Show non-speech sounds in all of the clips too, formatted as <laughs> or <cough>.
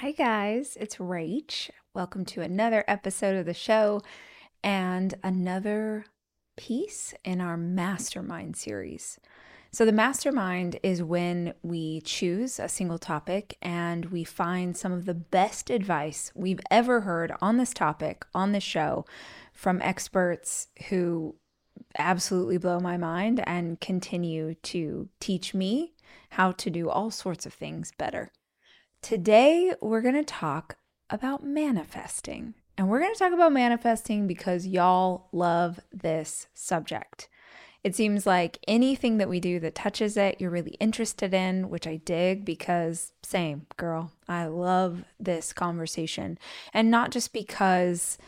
Hi, guys, it's Rach. Welcome to another episode of the show and another piece in our mastermind series. So, the mastermind is when we choose a single topic and we find some of the best advice we've ever heard on this topic on the show from experts who absolutely blow my mind and continue to teach me how to do all sorts of things better. Today, we're going to talk about manifesting. And we're going to talk about manifesting because y'all love this subject. It seems like anything that we do that touches it, you're really interested in, which I dig because, same girl, I love this conversation. And not just because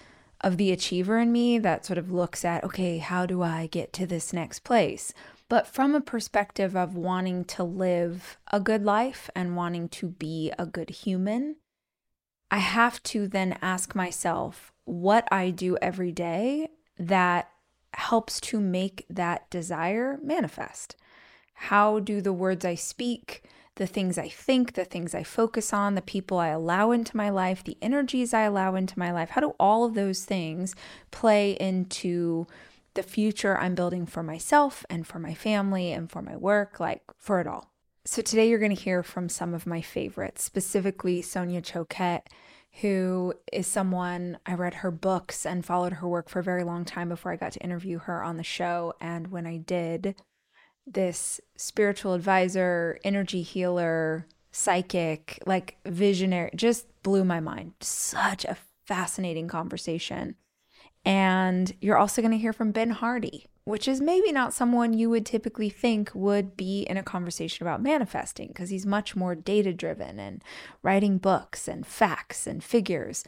of the achiever in me that sort of looks at, okay, how do I get to this next place? But from a perspective of wanting to live a good life and wanting to be a good human, I have to then ask myself what I do every day that helps to make that desire manifest. How do the words I speak, the things I think, the things I focus on, the people I allow into my life, the energies I allow into my life, how do all of those things play into the future I'm building for myself and for my family and for my work, like for it all. So today you're going to hear from some of my favorites, specifically Sonia Choquette, who is someone I read her books and followed her work for a very long time before I got to interview her on the show. And when I did, this spiritual advisor, energy healer, psychic, like visionary, just blew my mind. Such a fascinating conversation. And you're also going to hear from Ben Hardy, which is maybe not someone you would typically think would be in a conversation about manifesting because he's much more data driven and writing books and facts and figures.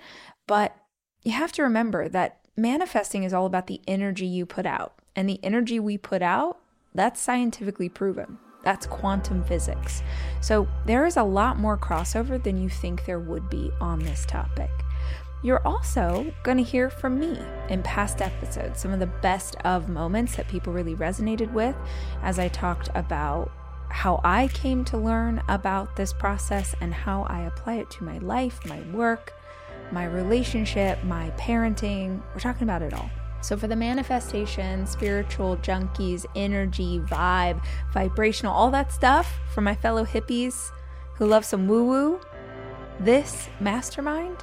But you have to remember that manifesting is all about the energy you put out. And the energy we put out, that's scientifically proven. That's quantum physics. So there is a lot more crossover than you think there would be on this topic. You're also going to hear from me in past episodes, some of the best of moments that people really resonated with as I talked about how I came to learn about this process and how I apply it to my life, my work, my relationship, my parenting. We're talking about it all. So, for the manifestation, spiritual junkies, energy, vibe, vibrational, all that stuff for my fellow hippies who love some woo woo, this mastermind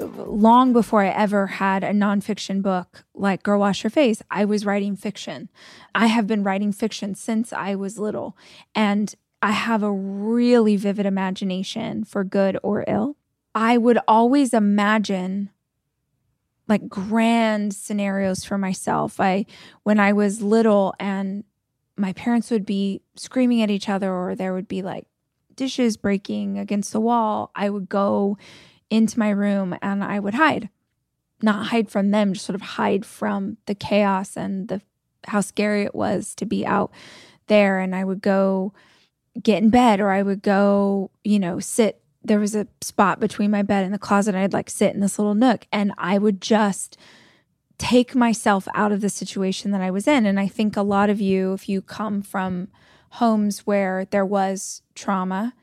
Long before I ever had a nonfiction book like Girl Wash Your Face, I was writing fiction. I have been writing fiction since I was little, and I have a really vivid imagination for good or ill. I would always imagine like grand scenarios for myself. I when I was little and my parents would be screaming at each other or there would be like dishes breaking against the wall, I would go into my room and I would hide. Not hide from them, just sort of hide from the chaos and the how scary it was to be out there. And I would go get in bed or I would go, you know, sit. There was a spot between my bed and the closet. And I'd like sit in this little nook and I would just take myself out of the situation that I was in. And I think a lot of you if you come from homes where there was trauma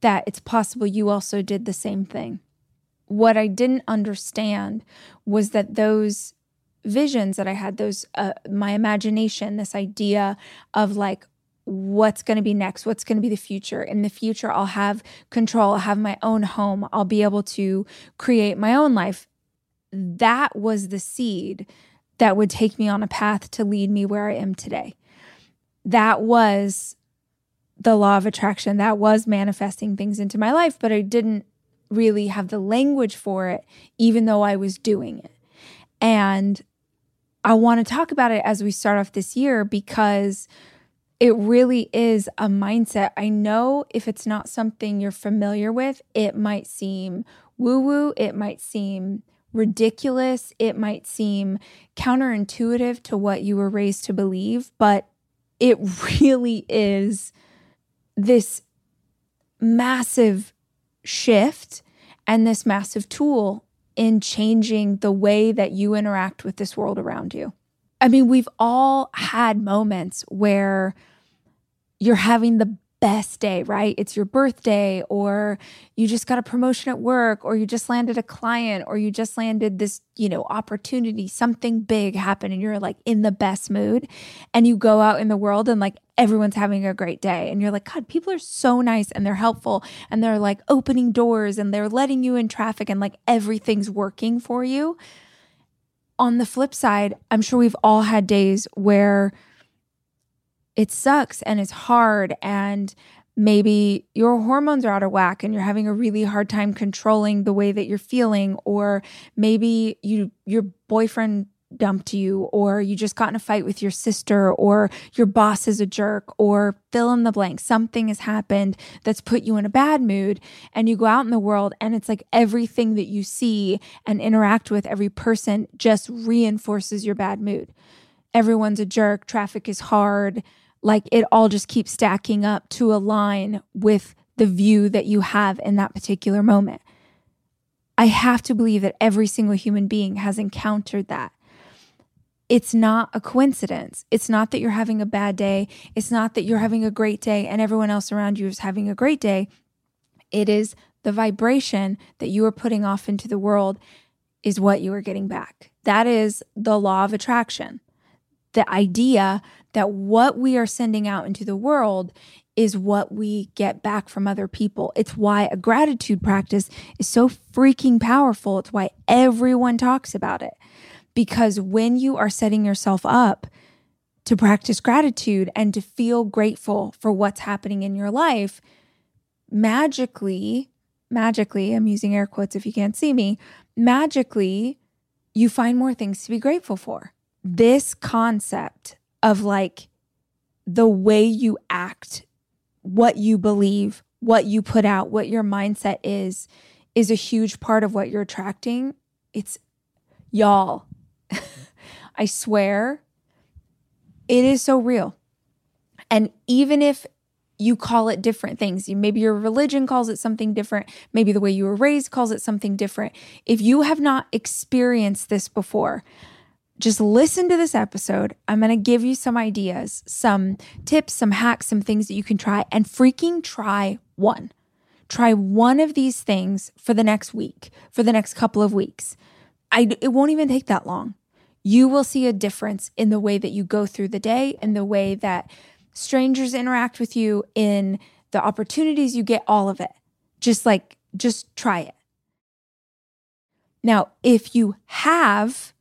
that it's possible you also did the same thing what I didn't understand was that those visions that I had, those, uh, my imagination, this idea of like, what's going to be next, what's going to be the future. In the future, I'll have control, I'll have my own home, I'll be able to create my own life. That was the seed that would take me on a path to lead me where I am today. That was the law of attraction. That was manifesting things into my life, but I didn't really have the language for it, even though I was doing it. And I want to talk about it as we start off this year because it really is a mindset. I know if it's not something you're familiar with, it might seem woo woo, it might seem ridiculous, it might seem counterintuitive to what you were raised to believe, but it <laughs> really is this massive shift and this massive tool in changing the way that you interact with this world around you. I mean, we've all had moments where you're having the best day, right? It's your birthday, or you just got a promotion at work, or you just landed a client, or you just landed this, you know, opportunity, something big happened, and you're like in the best mood. And you go out in the world and like everyone's having a great day. And you're like, God, people are so nice and they're helpful and they're like opening doors and they're letting you in traffic and like everything's working for you. On the flip side, I'm sure we've all had days where it sucks and it's hard and maybe your hormones are out of whack and you're having a really hard time controlling the way that you're feeling or maybe you your boyfriend dumped you or you just got in a fight with your sister or your boss is a jerk or fill in the blank something has happened that's put you in a bad mood and you go out in the world and it's like everything that you see and interact with every person just reinforces your bad mood. Everyone's a jerk traffic is hard like it all just keeps stacking up to align with the view that you have in that particular moment. I have to believe that every single human being has encountered that. It's not a coincidence. It's not that you're having a bad day. It's not that you're having a great day and everyone else around you is having a great day. It is the vibration that you are putting off into the world is what you are getting back. That is the law of attraction. The idea that what we are sending out into the world is what we get back from other people. It's why a gratitude practice is so freaking powerful. It's why everyone talks about it. Because when you are setting yourself up to practice gratitude and to feel grateful for what's happening in your life, magically, magically, I'm using air quotes if you can't see me, magically, you find more things to be grateful for. This concept of like the way you act, what you believe, what you put out, what your mindset is, is a huge part of what you're attracting. It's y'all. <laughs> I swear it is so real. And even if you call it different things, maybe your religion calls it something different, maybe the way you were raised calls it something different. If you have not experienced this before, just listen to this episode. I'm going to give you some ideas, some tips, some hacks, some things that you can try, and freaking try one. Try one of these things for the next week, for the next couple of weeks. I, it won't even take that long. You will see a difference in the way that you go through the day, in the way that strangers interact with you, in the opportunities you get, all of it. Just like, just try it. Now, if you have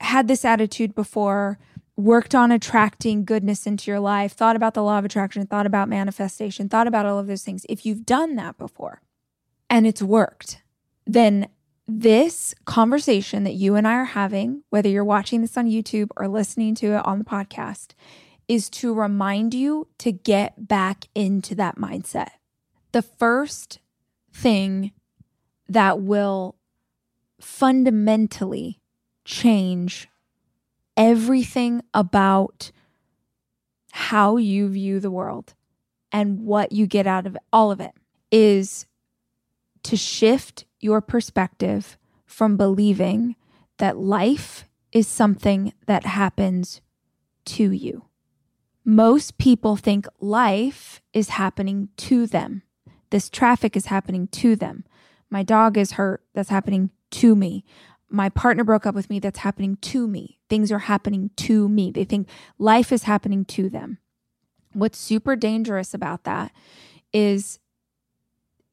had this attitude before, worked on attracting goodness into your life, thought about the law of attraction, thought about manifestation, thought about all of those things, if you've done that before and it's worked, then this conversation that you and I are having, whether you're watching this on YouTube or listening to it on the podcast, is to remind you to get back into that mindset. The first thing that will fundamentally change everything about how you view the world and what you get out of it, all of it, is to shift your perspective from believing that life is something that happens to you. Most people think life is happening to them. This traffic is happening to them. My dog is hurt. That's happening to me my partner broke up with me, that's happening to me. Things are happening to me. They think life is happening to them. What's super dangerous about that is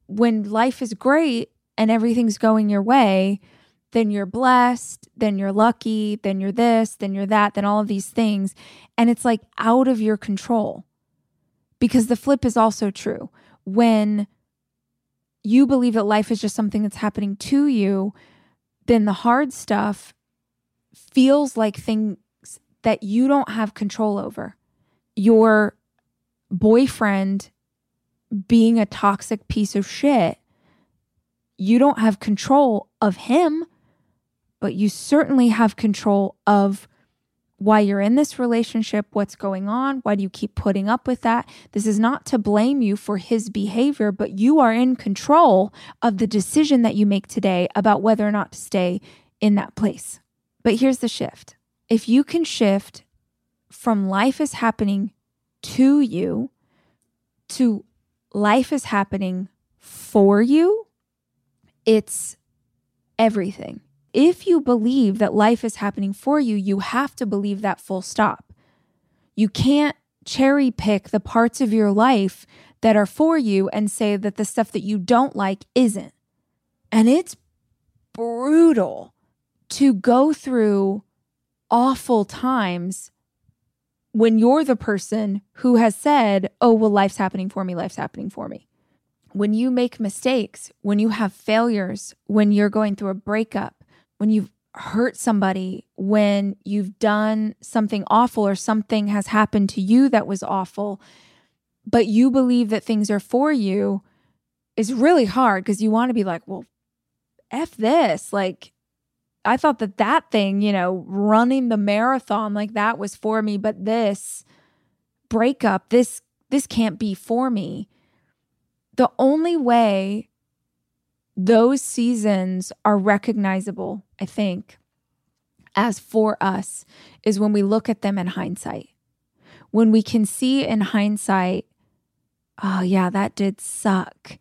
when life is great and everything's going your way, then you're blessed, then you're lucky, then you're this, then you're that, then all of these things. And it's like out of your control. Because the flip is also true. When you believe that life is just something that's happening to you, then the hard stuff feels like things that you don't have control over. Your boyfriend being a toxic piece of shit, you don't have control of him but you certainly have control of why you're in this relationship, what's going on, why do you keep putting up with that? This is not to blame you for his behavior, but you are in control of the decision that you make today about whether or not to stay in that place. But here's the shift if you can shift from life is happening to you to life is happening for you, it's everything if you believe that life is happening for you, you have to believe that full stop. You can't cherry pick the parts of your life that are for you and say that the stuff that you don't like isn't. And it's brutal to go through awful times when you're the person who has said, Oh, well, life's happening for me, life's happening for me. When you make mistakes, when you have failures, when you're going through a breakup, when you've hurt somebody, when you've done something awful or something has happened to you that was awful, but you believe that things are for you is really hard because you want to be like, well, F this. Like, I thought that that thing, you know, running the marathon, like that was for me, but this breakup, this, this can't be for me. The only way those seasons are recognizable, I think, as for us is when we look at them in hindsight. When we can see in hindsight, oh, yeah, that did suck.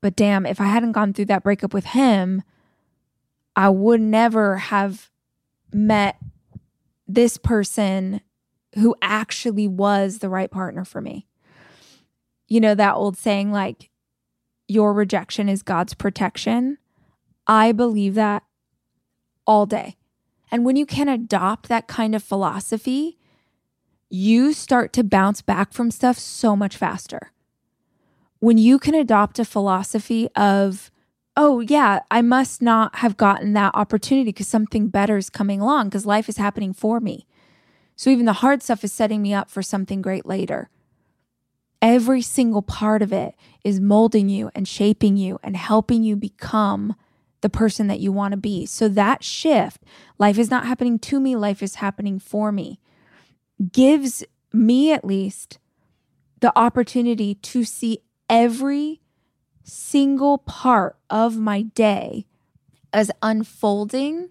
But damn, if I hadn't gone through that breakup with him, I would never have met this person who actually was the right partner for me. You know, that old saying, like, your rejection is God's protection. I believe that all day. And when you can adopt that kind of philosophy, you start to bounce back from stuff so much faster. When you can adopt a philosophy of, oh, yeah, I must not have gotten that opportunity because something better is coming along because life is happening for me. So even the hard stuff is setting me up for something great later. Every single part of it is molding you and shaping you and helping you become the person that you want to be. So that shift, life is not happening to me, life is happening for me, gives me at least the opportunity to see every single part of my day as unfolding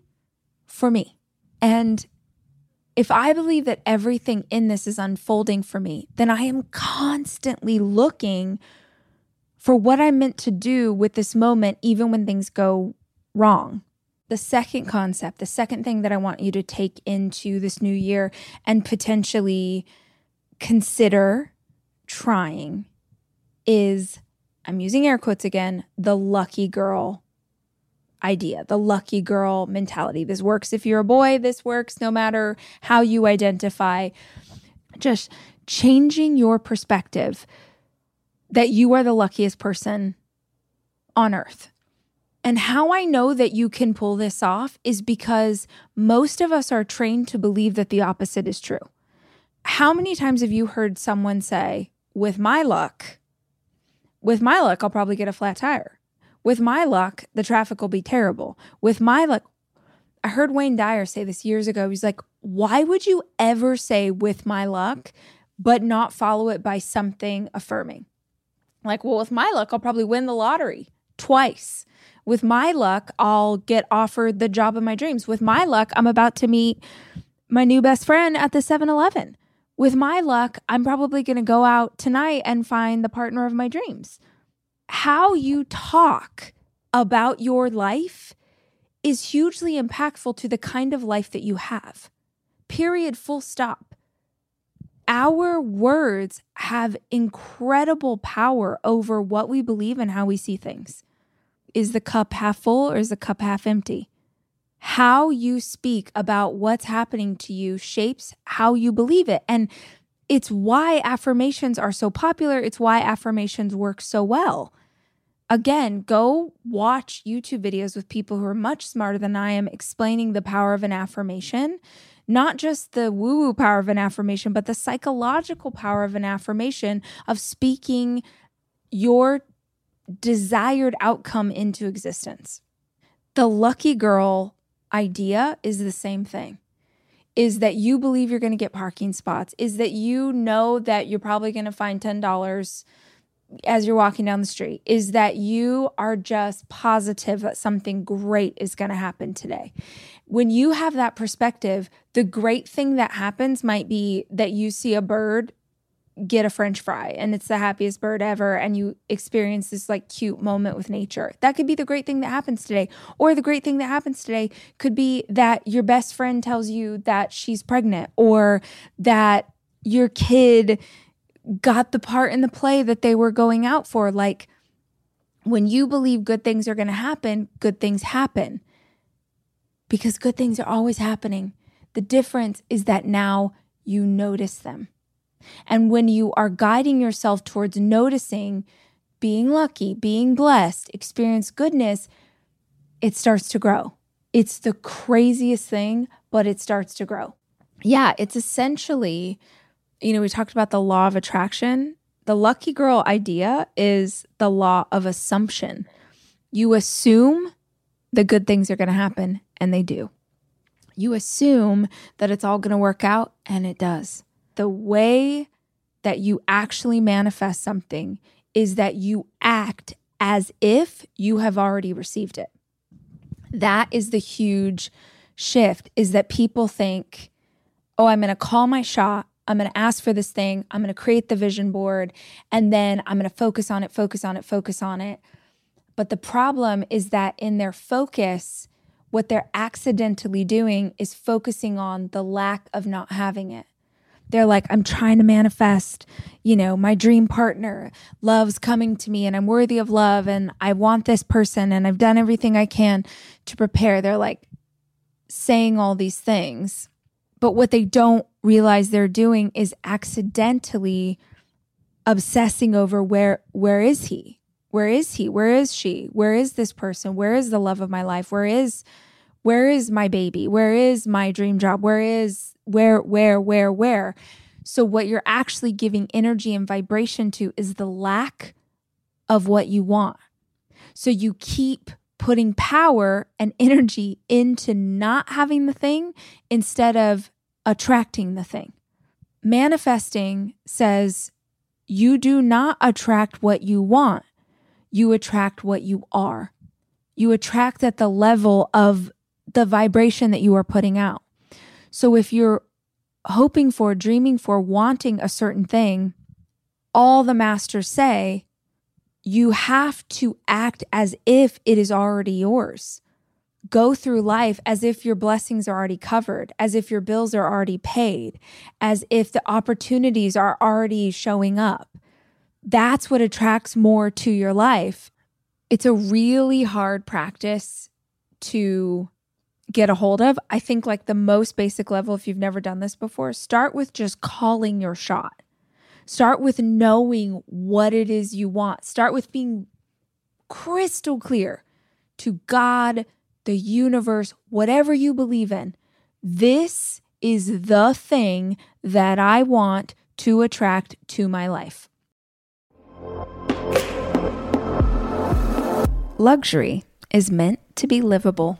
for me. And if I believe that everything in this is unfolding for me, then I am constantly looking for what I'm meant to do with this moment, even when things go wrong. The second concept, the second thing that I want you to take into this new year and potentially consider trying is I'm using air quotes again the lucky girl idea, the lucky girl mentality. This works if you're a boy, this works no matter how you identify. Just changing your perspective that you are the luckiest person on earth. And how I know that you can pull this off is because most of us are trained to believe that the opposite is true. How many times have you heard someone say, with my luck, with my luck, I'll probably get a flat tire? With my luck, the traffic will be terrible. With my luck, I heard Wayne Dyer say this years ago. He's like, why would you ever say with my luck, but not follow it by something affirming? Like, well, with my luck, I'll probably win the lottery twice. With my luck, I'll get offered the job of my dreams. With my luck, I'm about to meet my new best friend at the 7 Eleven. With my luck, I'm probably going to go out tonight and find the partner of my dreams how you talk about your life is hugely impactful to the kind of life that you have. Period, full stop. Our words have incredible power over what we believe and how we see things. Is the cup half full or is the cup half empty? how you speak about what's happening to you shapes how you believe it. And it's why affirmations are so popular. It's why affirmations work so well. Again, go watch YouTube videos with people who are much smarter than I am explaining the power of an affirmation, not just the woo woo power of an affirmation, but the psychological power of an affirmation of speaking your desired outcome into existence. The lucky girl idea is the same thing is that you believe you're going to get parking spots, is that you know that you're probably going to find $10 as you're walking down the street, is that you are just positive that something great is going to happen today. When you have that perspective, the great thing that happens might be that you see a bird get a french fry and it's the happiest bird ever and you experience this like cute moment with nature. That could be the great thing that happens today. Or the great thing that happens today could be that your best friend tells you that she's pregnant or that your kid got the part in the play that they were going out for like when you believe good things are going to happen, good things happen. Because good things are always happening. The difference is that now you notice them. And when you are guiding yourself towards noticing, being lucky, being blessed, experience goodness, it starts to grow. It's the craziest thing, but it starts to grow. Yeah, it's essentially, you know, we talked about the law of attraction. The lucky girl idea is the law of assumption. You assume the good things are going to happen, and they do. You assume that it's all going to work out, and it does the way that you actually manifest something is that you act as if you have already received it. That is the huge shift is that people think, "Oh, I'm going to call my shot. I'm going to ask for this thing. I'm going to create the vision board and then I'm going to focus on it, focus on it, focus on it." But the problem is that in their focus, what they're accidentally doing is focusing on the lack of not having it. They're like, I'm trying to manifest, you know, my dream partner. Love's coming to me and I'm worthy of love and I want this person and I've done everything I can to prepare. They're like saying all these things. But what they don't realize they're doing is accidentally obsessing over where where is he? Where is he? Where is she? Where is this person? Where is the love of my life? Where is where is my baby? Where is my dream job? Where is where, where, where, where. So, what you're actually giving energy and vibration to is the lack of what you want. So, you keep putting power and energy into not having the thing instead of attracting the thing. Manifesting says you do not attract what you want, you attract what you are. You attract at the level of the vibration that you are putting out. So if you're hoping for, dreaming for, wanting a certain thing, all the masters say, you have to act as if it is already yours. Go through life as if your blessings are already covered, as if your bills are already paid, as if the opportunities are already showing up. That's what attracts more to your life. It's a really hard practice to get a hold of. I think, like the most basic level, if you've never done this before, start with just calling your shot. Start with knowing what it is you want. Start with being crystal clear to God, the universe, whatever you believe in. This is the thing that I want to attract to my life. Luxury is meant to be livable.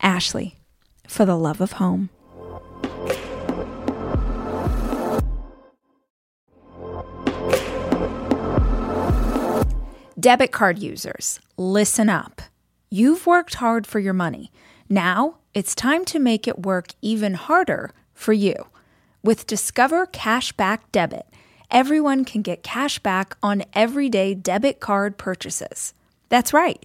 Ashley, for the love of home. Debit card users, listen up. You've worked hard for your money. Now it's time to make it work even harder for you. With Discover Cashback Debit, everyone can get cash back on everyday debit card purchases. That's right,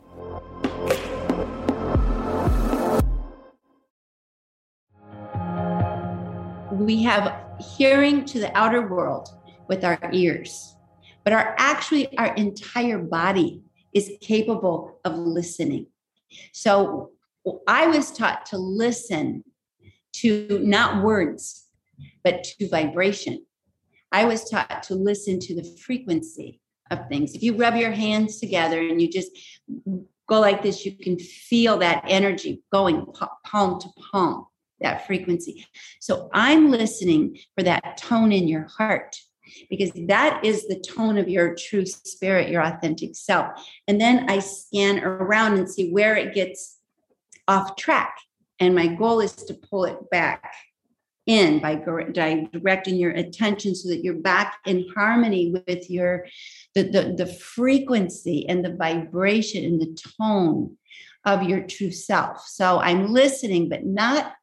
We have hearing to the outer world with our ears, but our actually our entire body is capable of listening. So I was taught to listen to not words, but to vibration. I was taught to listen to the frequency of things. If you rub your hands together and you just go like this, you can feel that energy going palm to palm, that frequency. So I'm listening for that tone in your heart because that is the tone of your true spirit, your authentic self. And then I scan around and see where it gets off track. And my goal is to pull it back in by directing your attention so that you're back in harmony with your the, the, the frequency and the vibration and the tone of your true self. So I'm listening, but not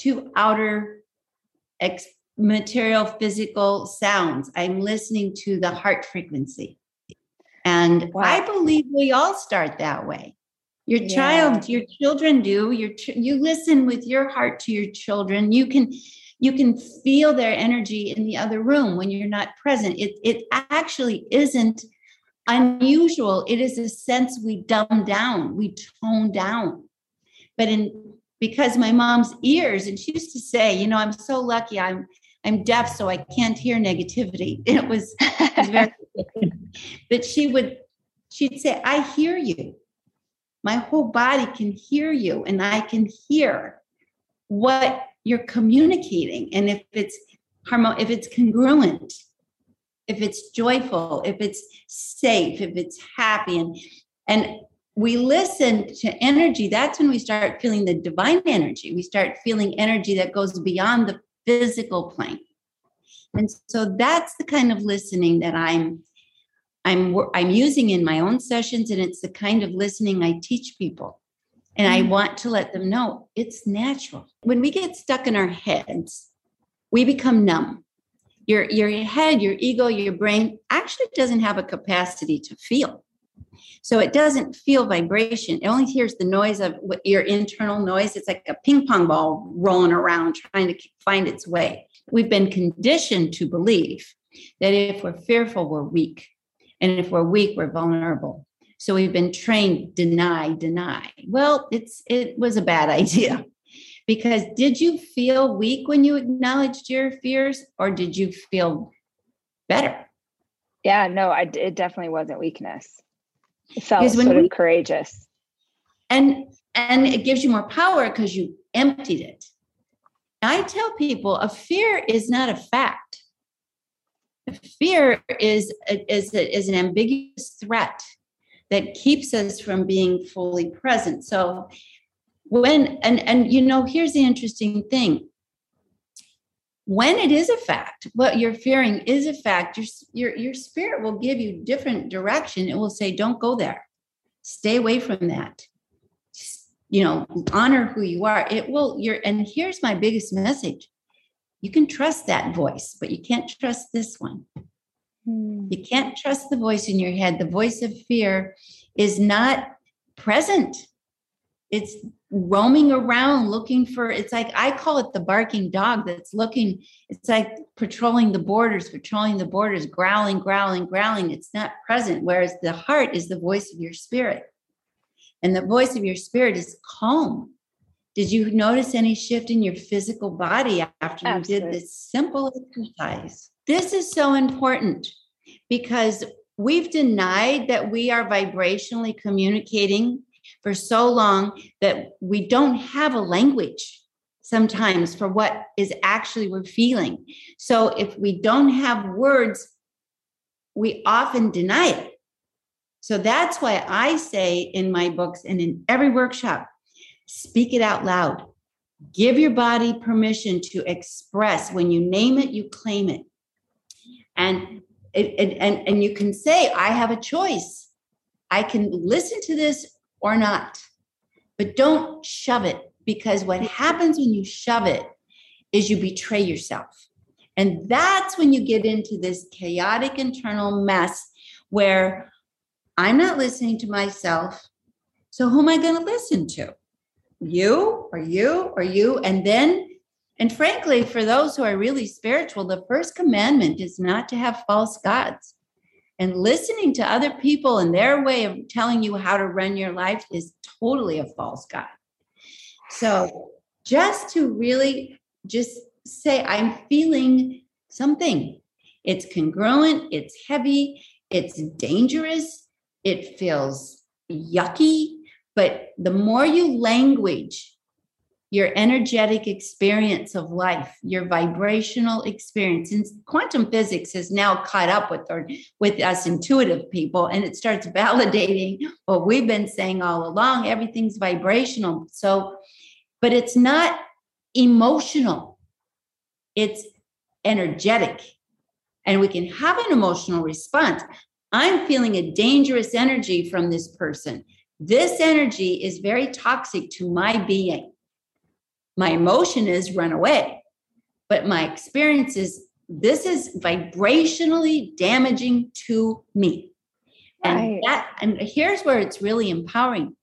to outer ex- material physical sounds. I'm listening to the heart frequency. And wow. I believe we all start that way. Your yeah. child, your children do. Your ch- you listen with your heart to your children. You can you can feel their energy in the other room when you're not present. It it actually isn't unusual. It is a sense we dumb down, we tone down. But in because my mom's ears, and she used to say, you know, I'm so lucky I'm I'm deaf, so I can't hear negativity. <laughs> It was, it was very <laughs> but she would she'd say, I hear you my whole body can hear you and I can hear what you're communicating. And if it's harmon, if it's congruent, if it's joyful, if it's safe, if it's happy, and and we listen to energy, that's when we start feeling the divine energy. We start feeling energy that goes beyond the physical plane. And so that's the kind of listening that I'm I'm I'm using in my own sessions, and it's the kind of listening I teach people. And I mm-hmm. want to let them know it's natural. When we get stuck in our heads, we become numb. Your your head, your ego, your brain actually doesn't have a capacity to feel. So it doesn't feel vibration. It only hears the noise of your internal noise. It's like a ping pong ball rolling around trying to find its way. We've been conditioned to believe that if we're fearful, we're weak. And if we're weak, we're vulnerable. So we've been trained deny, deny. Well, it's it was a bad <laughs> idea. Because did you feel weak when you acknowledged your fears or did you feel better? Yeah, no, I, it definitely wasn't weakness. It felt sort we, of courageous. And and it gives you more power because you emptied it. I tell people a fear is not a fact fear is is is an ambiguous threat that keeps us from being fully present so when and and you know here's the interesting thing when it is a fact what you're fearing is a fact your your your spirit will give you different direction it will say don't go there stay away from that you know honor who you are it will you're and here's my biggest message you can trust that voice, but you can't trust this one. Hmm. You can't trust the voice in your head. The voice of fear is not present. It's roaming around looking for it's like I call it the barking dog that's looking it's like patrolling the borders patrolling the borders growling growling growling it's not present whereas the heart is the voice of your spirit and the voice of your spirit is calm did you notice any shift in your physical body after Absolutely. you did this simple exercise? This is so important because we've denied that we are vibrationally communicating for so long that we don't have a language sometimes for what is actually we're feeling. So if we don't have words we often deny it. So that's why I say in my books and in every workshop speak it out loud. Give your body permission to express. When you name it, you claim it. And, it, and, and you can say, I have a choice. I can listen to this or not. But don't shove it because what happens when you shove it is you betray yourself. And that's when you get into this chaotic internal mess where I'm not listening to myself. So who am I going to listen to? You or you or you? And then, and frankly, for those who are really spiritual, the first commandment is not to have false gods. And listening to other people and their way of telling you how to run your life is totally a false God. So just to really just say, I'm feeling something. It's congruent, it's heavy, it's dangerous, it feels yucky. But the more you language your energetic experience of life, your vibrational experience. And quantum physics has now caught up with our, with us intuitive people, and it starts <laughs> validating what we've been saying all along. Everything's vibrational. So, but it's not emotional. It's energetic. And we can have an emotional response. I'm feeling a dangerous energy from this person. This energy is very toxic to my being. My emotion is run away, but my experience is this is vibrationally damaging to me. And right. that and here's where it's really empowering.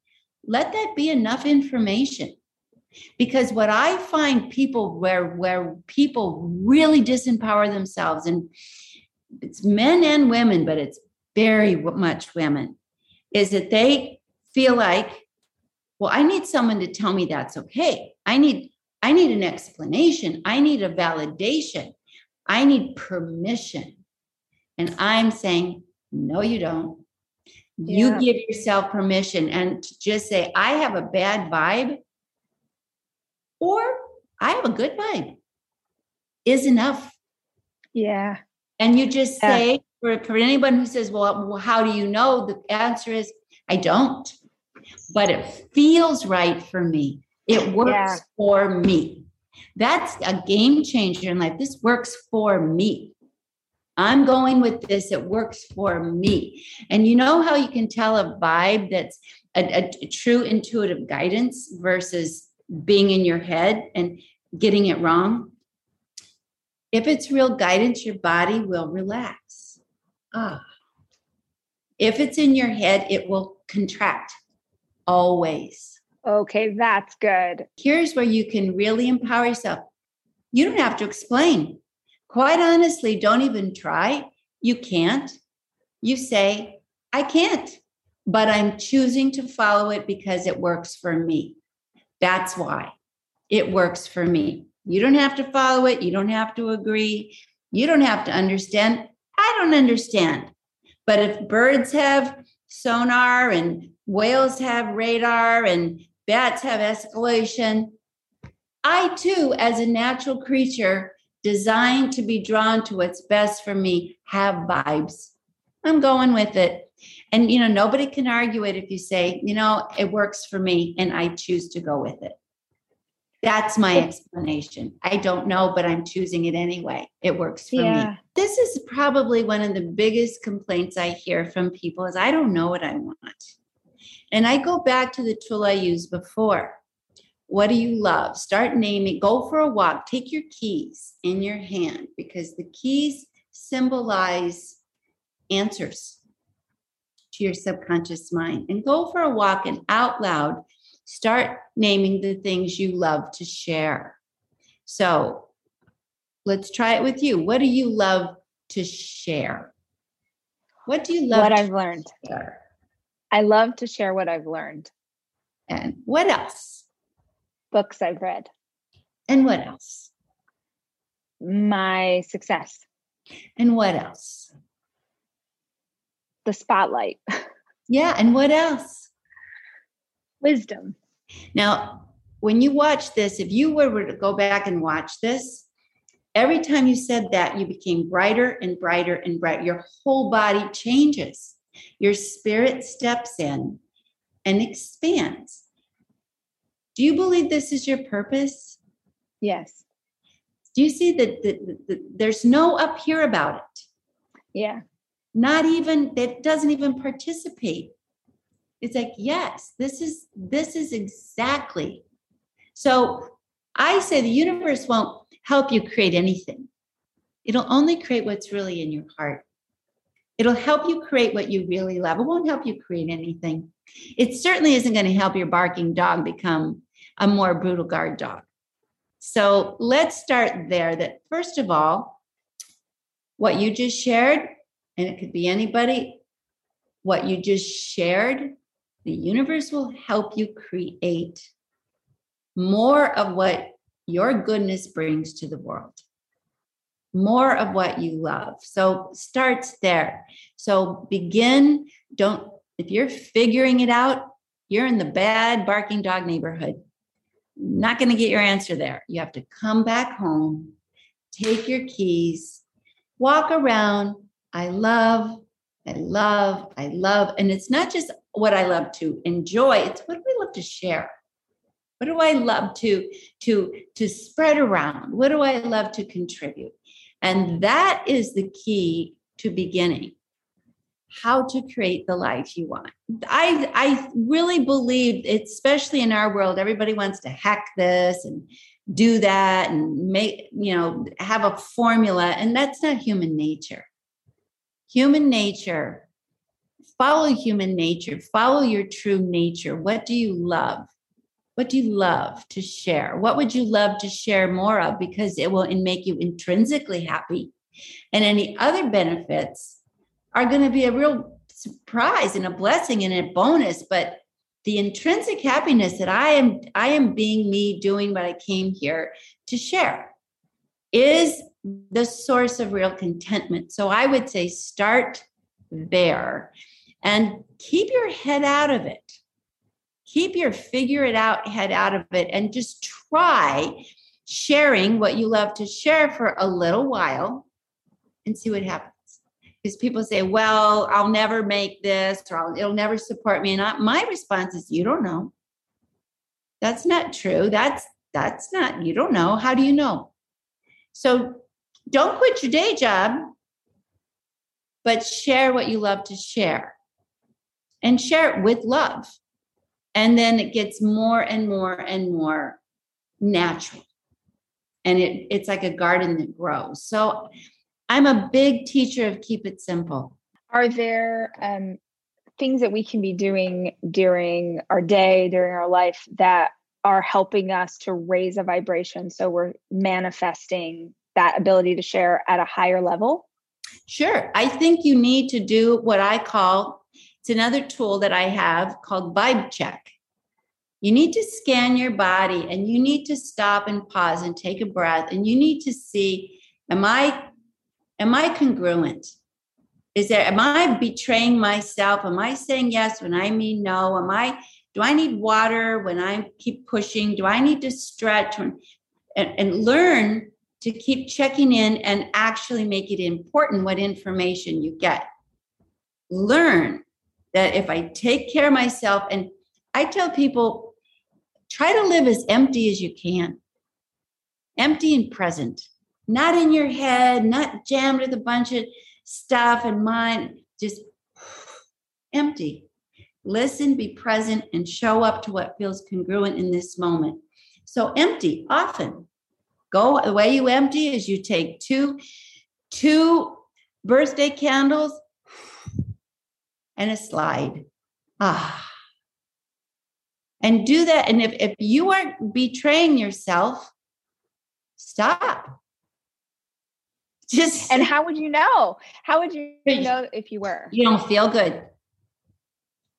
Let that be enough information because what i find people where where people really disempower themselves and it's men and women but it's very much women is that they feel like well i need someone to tell me that's okay i need i need an explanation i need a validation i need permission and i'm saying no you don't you give yourself permission and just say i have a bad vibe or I have a good vibe is enough. Yeah. And you just say, yeah. for, for anyone who says, well, how do you know? The answer is, I don't. But it feels right for me. It works yeah. for me. That's a game changer in life. This works for me. I'm going with this. It works for me. And you know how you can tell a vibe that's a, a, a true intuitive guidance versus being in your head and getting it wrong. If it's real guidance, your body will relax. Ah. If it's in your head, it will contract always. Okay, that's good. Here's where you can really empower yourself. You don't have to explain. Quite honestly, don't even try. You can't. You say, I can't, but I'm choosing to follow it because it works for me. That's why it works for me. You don't have to follow it. You don't have to agree. You don't have to understand. I don't understand. But if birds have sonar and whales have radar and bats have echolocation. I too, as a natural creature designed to be drawn to what's best for me, have vibes. I'm going with it. And, you know, nobody can argue it if you say, you know, it works for me and I choose to go with it. That's my explanation. I don't know, but I'm choosing it anyway. It works for yeah. me. This is probably one of the biggest complaints I hear from people is I don't know what I want. And I go back to the tool I used before. What do you love? Start naming, go for a walk, take your keys in your hand because the keys symbolize answers to your subconscious mind and go for a walk and out loud start naming the things you love to share. So let's try it with you. What do you love to share? What do you love? What I've learned. Share? I love to share what I've learned. And what else? Books I've read. And what else? My success. And what else? the spotlight. <laughs> Yeah. And what else? Wisdom. Now, when you watch this, if you were to go back and watch this, every time you said that, you became brighter and brighter and brighter. Your whole body changes. Your spirit steps in and expands. Do you believe this is your purpose? Yes. Do you see that the, the, there's no up here about it? Yeah. Not even that doesn't even participate. It's like, yes, this is this is exactly. So I say the universe won't help you create anything. It'll only create what's really in your heart. It'll help you create what you really love. It won't help you create anything. It certainly isn't going to help your barking dog become a more brutal guard dog. So let's start there. That first of all, what you just shared, and it could be anybody, what you just shared, the universe will help you create more of what your goodness brings to the world more of what you love. So starts there. So begin don't if you're figuring it out you're in the bad barking dog neighborhood. Not going to get your answer there. You have to come back home take your keys walk around. I love i love i love and it's not just what i love to enjoy it's what we love to share. What do I love to to to spread around? What do I love to contribute? And that is the key to beginning how to create the life you want. I I really believe, especially in our world, everybody wants to hack this and do that and make you know have a formula, and that's not human nature. Human nature, follow human nature, follow your true nature. What do you love? What do you love to share? What would you love to share more of? Because it will make you intrinsically happy. And any other benefits are going to be a real surprise and a blessing and a bonus. But the intrinsic happiness that I am, I am being me doing what I came here to share is the source of real contentment. So I would say start there and keep your head out of it keep your figure it out head out of it and just try sharing what you love to share for a little while and see what happens. Because people say well i'll never make this or it'll never support me. And I, my response is you don't know. That's not true. That's that's not you don't know. How do you know? So don't quit your day job but share what you love to share and share it with love and then it gets more and more and more natural. And it, it's like a garden that grows. So i'm a big teacher of keep it simple. Are there um, things that we can be doing during our day during our life that are helping us to raise a vibration so we're manifesting that ability to share at a higher level? Sure. I think you need to do what i call it's another tool that I have called Vibe Check. You need to scan your body and you need to stop and pause and take a breath and you need to see am I am I congruent? Is there am I betraying myself? Am I saying yes when I mean no? Am I do I need water when I keep pushing? Do I need to stretch and, and learn to keep checking in and actually make it important what information you get? Learn that if I take care of myself, and I tell people, try to live as empty as you can, empty and present, not in your head, not jammed with a bunch of stuff and mind, just empty. Listen, be present, and show up to what feels congruent in this moment. So empty often. Go the way you empty is you take two two birthday candles and a slide. Ah. And do that. And if, if you aren't betraying yourself, stop. Just and how would you know? How would you know if you were? You don't feel good.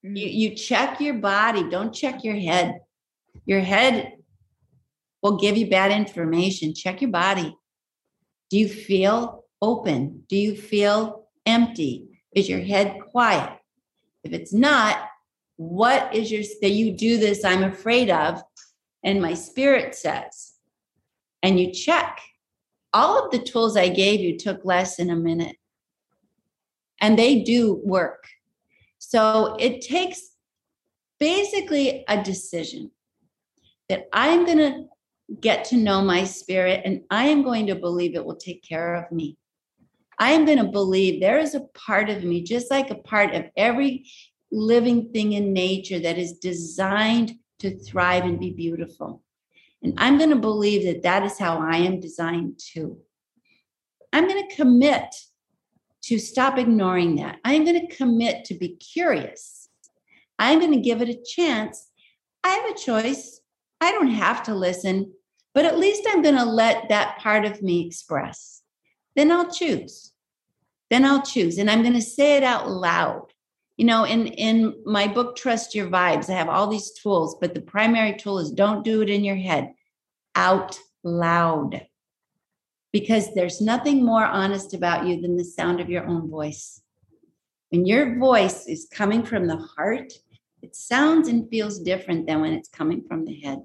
You mm. you check your body, don't check your head. Your head will give you bad information. Check your body. Do you feel open? Do you feel empty? Is your head quiet? If it's not, what is your that you do this I'm afraid of? And my spirit says, and you check. all of the tools I gave you took less than a minute. And they do work. So it takes basically a decision that I'm going to get to know my spirit and I am going to believe it will take care of me. I am going to believe there is a part of me, just like a part of every living thing in nature that is designed to thrive and be beautiful. And I'm going to believe that that is how I am designed too. I'm going to commit to stop ignoring that. I'm going to commit to be curious. I'm going to give it a chance. I have a choice. I don't have to listen, but at least I'm going to let that part of me express. Then I'll choose. Then I'll choose. And I'm going to say it out loud. You know, in, in my book, Trust Your Vibes, I have all these tools, but the primary tool is don't do it in your head, out loud. Because there's nothing more honest about you than the sound of your own voice. When your voice is coming from the heart, it sounds and feels different than when it's coming from the head.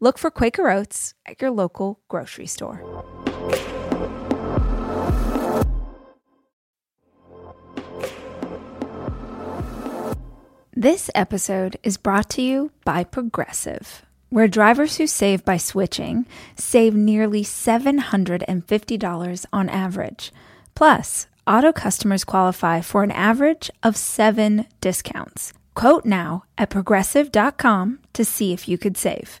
Look for Quaker Oats at your local grocery store. This episode is brought to you by Progressive where drivers who save by switching save nearly $750 on average. Plus, auto customers qualify for an average of seven discounts. Quote now at progressive.com to see if you could save.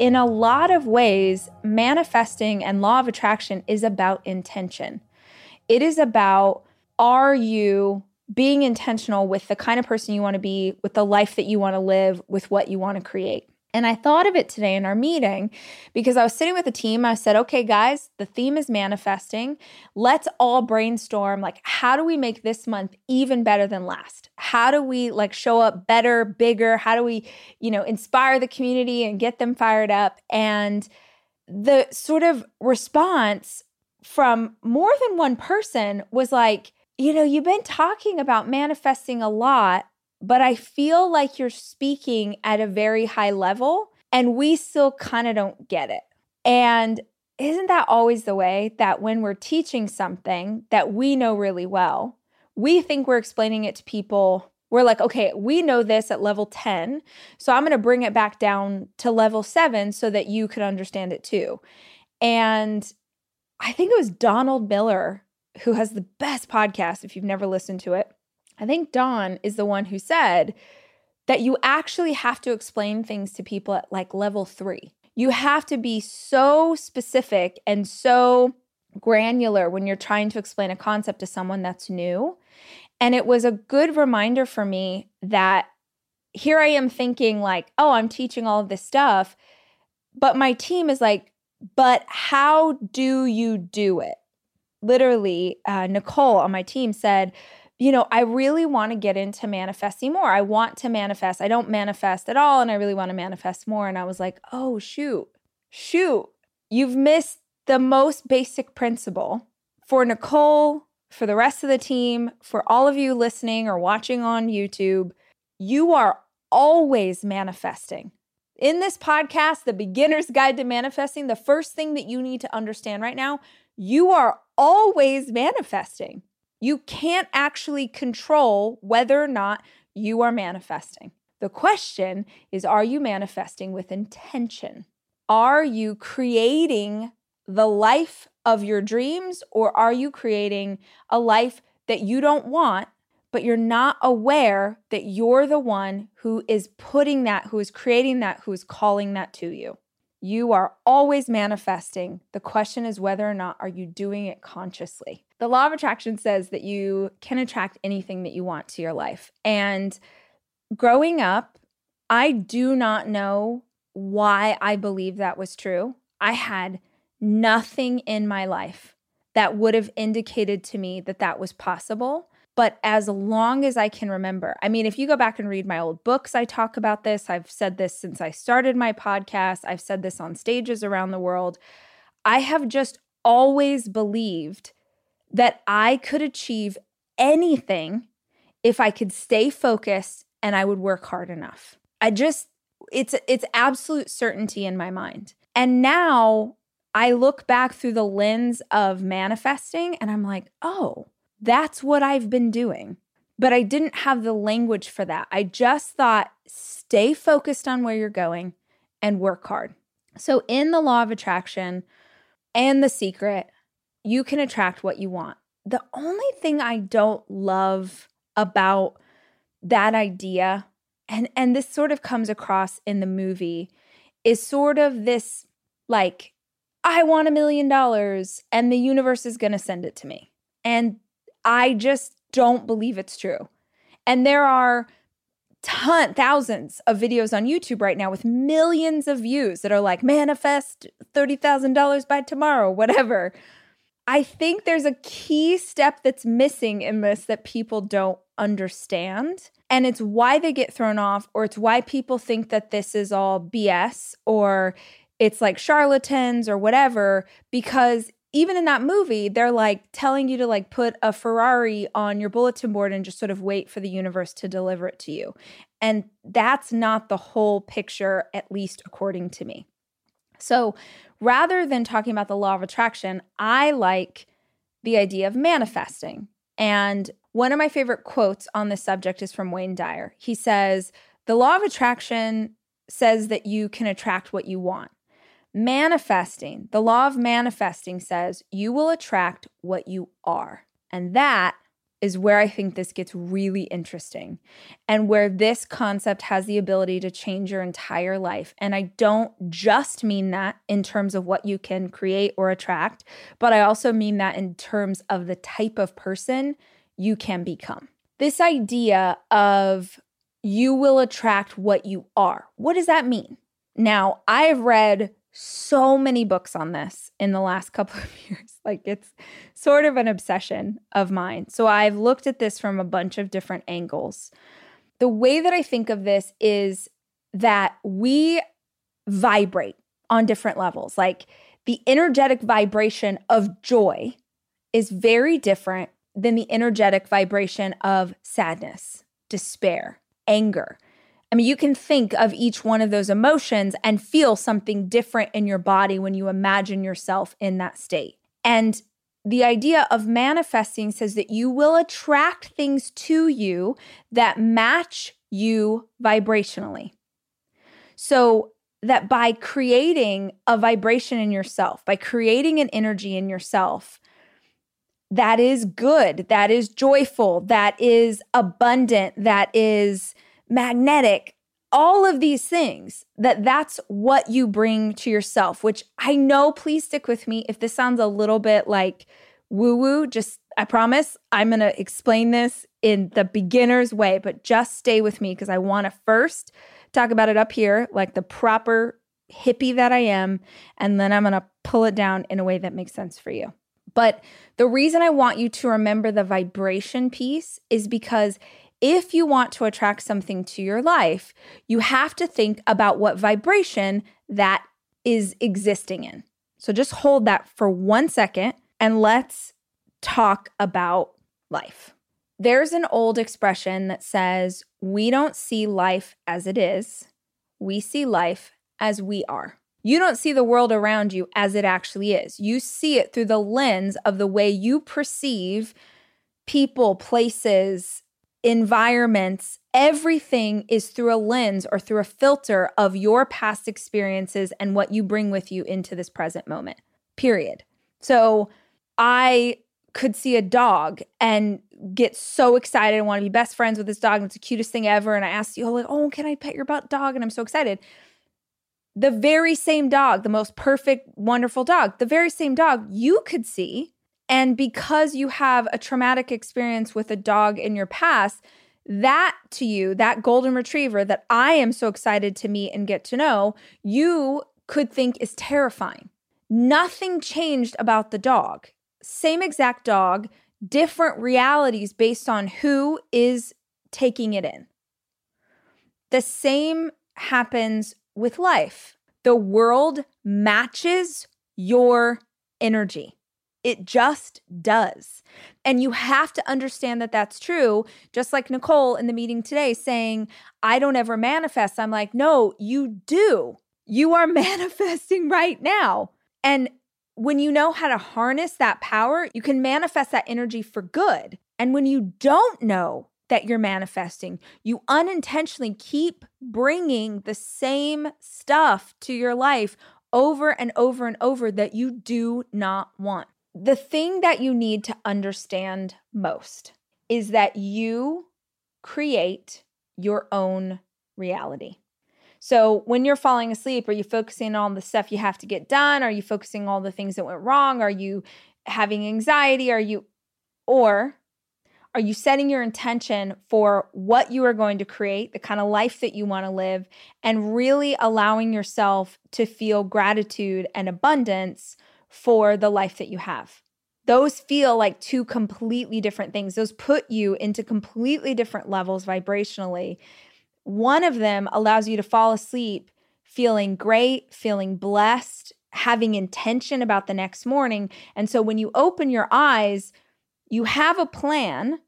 In a lot of ways, manifesting and law of attraction is about intention. It is about are you being intentional with the kind of person you want to be, with the life that you want to live, with what you want to create. And I thought of it today in our meeting because I was sitting with the team. I said, okay, guys, the theme is manifesting. Let's all brainstorm like, how do we make this month even better than last? How do we like show up better, bigger? How do we, you know, inspire the community and get them fired up? And the sort of response from more than one person was like, you know, you've been talking about manifesting a lot, but I feel like you're speaking at a very high level and we still kind of don't get it. And isn't that always the way that when we're teaching something that we know really well, we think we're explaining it to people? We're like, okay, we know this at level 10. So I'm going to bring it back down to level seven so that you could understand it too. And I think it was Donald Miller who has the best podcast if you've never listened to it. I think Don is the one who said that you actually have to explain things to people at like level three. You have to be so specific and so granular when you're trying to explain a concept to someone that's new. And it was a good reminder for me that here I am thinking, like, oh, I'm teaching all of this stuff. But my team is like, but how do you do it? Literally, uh, Nicole on my team said, you know, I really want to get into manifesting more. I want to manifest. I don't manifest at all, and I really want to manifest more. And I was like, oh, shoot, shoot, you've missed the most basic principle for Nicole, for the rest of the team, for all of you listening or watching on YouTube. You are always manifesting. In this podcast, The Beginner's Guide to Manifesting, the first thing that you need to understand right now, you are always manifesting. You can't actually control whether or not you are manifesting. The question is Are you manifesting with intention? Are you creating the life of your dreams, or are you creating a life that you don't want, but you're not aware that you're the one who is putting that, who is creating that, who is calling that to you? You are always manifesting. The question is whether or not are you doing it consciously. The law of attraction says that you can attract anything that you want to your life. And growing up, I do not know why I believe that was true. I had nothing in my life that would have indicated to me that that was possible. But as long as I can remember, I mean, if you go back and read my old books, I talk about this. I've said this since I started my podcast, I've said this on stages around the world. I have just always believed that I could achieve anything if I could stay focused and I would work hard enough. I just it's it's absolute certainty in my mind. And now I look back through the lens of manifesting and I'm like, "Oh, that's what I've been doing. But I didn't have the language for that. I just thought, stay focused on where you're going and work hard. So, in the law of attraction and the secret, you can attract what you want. The only thing I don't love about that idea, and, and this sort of comes across in the movie, is sort of this like, I want a million dollars and the universe is going to send it to me. And I just don't believe it's true. And there are ton thousands of videos on YouTube right now with millions of views that are like manifest $30,000 by tomorrow, whatever. I think there's a key step that's missing in this that people don't understand. And it's why they get thrown off, or it's why people think that this is all BS or it's like charlatans or whatever, because even in that movie, they're like telling you to like put a Ferrari on your bulletin board and just sort of wait for the universe to deliver it to you. And that's not the whole picture, at least according to me. So rather than talking about the law of attraction, I like the idea of manifesting. And one of my favorite quotes on this subject is from Wayne Dyer. He says, The law of attraction says that you can attract what you want. Manifesting, the law of manifesting says you will attract what you are. And that is where I think this gets really interesting and where this concept has the ability to change your entire life. And I don't just mean that in terms of what you can create or attract, but I also mean that in terms of the type of person you can become. This idea of you will attract what you are. What does that mean? Now, I've read so many books on this in the last <laughs> couple of years. Like it's sort of an obsession of mine. So I've looked at this from a bunch of different angles. The way that I think of this is that we vibrate on different levels. Like the energetic vibration of joy is very different than the energetic vibration of sadness, despair, anger. I mean, you can think of each one of those emotions and feel something different in your body when you imagine yourself in that state. And the idea of manifesting says that you will attract things to you that match you vibrationally. So that by creating a vibration in yourself, by creating an energy in yourself that is good, that is joyful, that is abundant, that is magnetic, all of these things, that that's what you bring to yourself, which I know, please stick with me. If this sounds a little bit like woo woo, just I promise I'm going to explain this in the beginner's way, but just stay with me because I want to first talk about it up here, like the proper hippie that I am. And then I'm going to pull it down in a way that makes sense for you. But the reason I want you to remember the vibration piece is because if you want to attract something to your life, you have to think about what vibration that is existing in. So just hold that for one second and let's talk about life. There's an old expression that says, We don't see life as it is, we see life as we are. You don't see the world around you as it actually is. You see it through the lens of the way you perceive people, places, environments. Everything is through a lens or through a filter of your past experiences and what you bring with you into this present moment, period. So I could see a dog and get so excited and want to be best friends with this dog and it's the cutest thing ever and i asked you like oh can i pet your dog and i'm so excited the very same dog the most perfect wonderful dog the very same dog you could see and because you have a traumatic experience with a dog in your past that to you that golden retriever that i am so excited to meet and get to know you could think is terrifying nothing changed about the dog same exact dog, different realities based on who is taking it in. The same happens with life. The world matches your energy. It just does. And you have to understand that that's true. Just like Nicole in the meeting today saying, I don't ever manifest. I'm like, no, you do. You are <laughs> manifesting right now. And when you know how to harness that power, you can manifest that energy for good. And when you don't know that you're manifesting, you unintentionally keep bringing the same stuff to your life over and over and over that you do not want. The thing that you need to understand most is that you create your own reality. So when you're falling asleep, are you focusing on the stuff you have to get done? Are you focusing on all the things that went wrong? Are you having anxiety? Are you, or are you setting your intention for what you are going to create, the kind of life that you want to live, and really allowing yourself to feel gratitude and abundance for the life that you have? Those feel like two completely different things. Those put you into completely different levels vibrationally one of them allows you to fall asleep feeling great, feeling blessed, having intention about the next morning. And so when you open your eyes, you have a plan.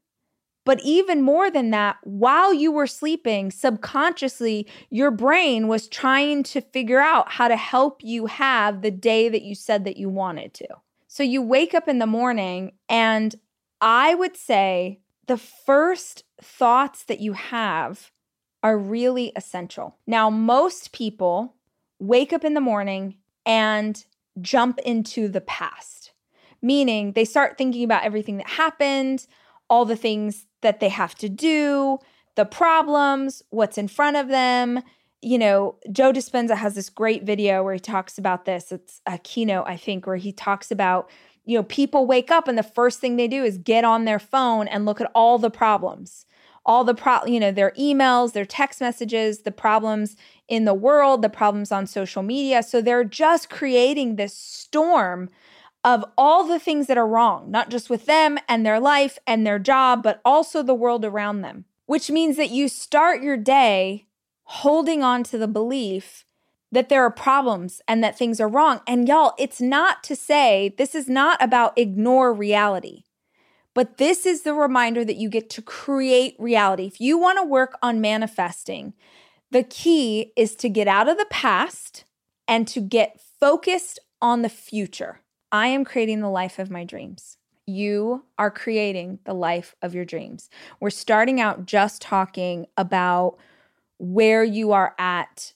But even more than that, while you were sleeping, subconsciously, your brain was trying to figure out how to help you have the day that you said that you wanted to. So you wake up in the morning, and I would say the first thoughts that you have are really essential. Now, most people wake up in the morning and jump into the past, meaning they start thinking about everything that happened, all the things that they have to do, the problems, what's in front of them. You know, Joe Dispenza has this great video where he talks about this. It's a keynote, I think, where he talks about, you know, people wake up and the first thing they do is get on their phone and look at all the problems all the pro you know their emails their text messages the problems in the world the problems on social media so they're just creating this storm of all the things that are wrong not just with them and their life and their job but also the world around them which means that you start your day holding on to the belief that there are problems and that things are wrong and y'all it's not to say this is not about ignore reality but this is the reminder that you get to create reality. If you want to work on manifesting, the key is to get out of the past and to get focused on the future. I am creating the life of my dreams. You are creating the life of your dreams. We're starting out just talking about where you are at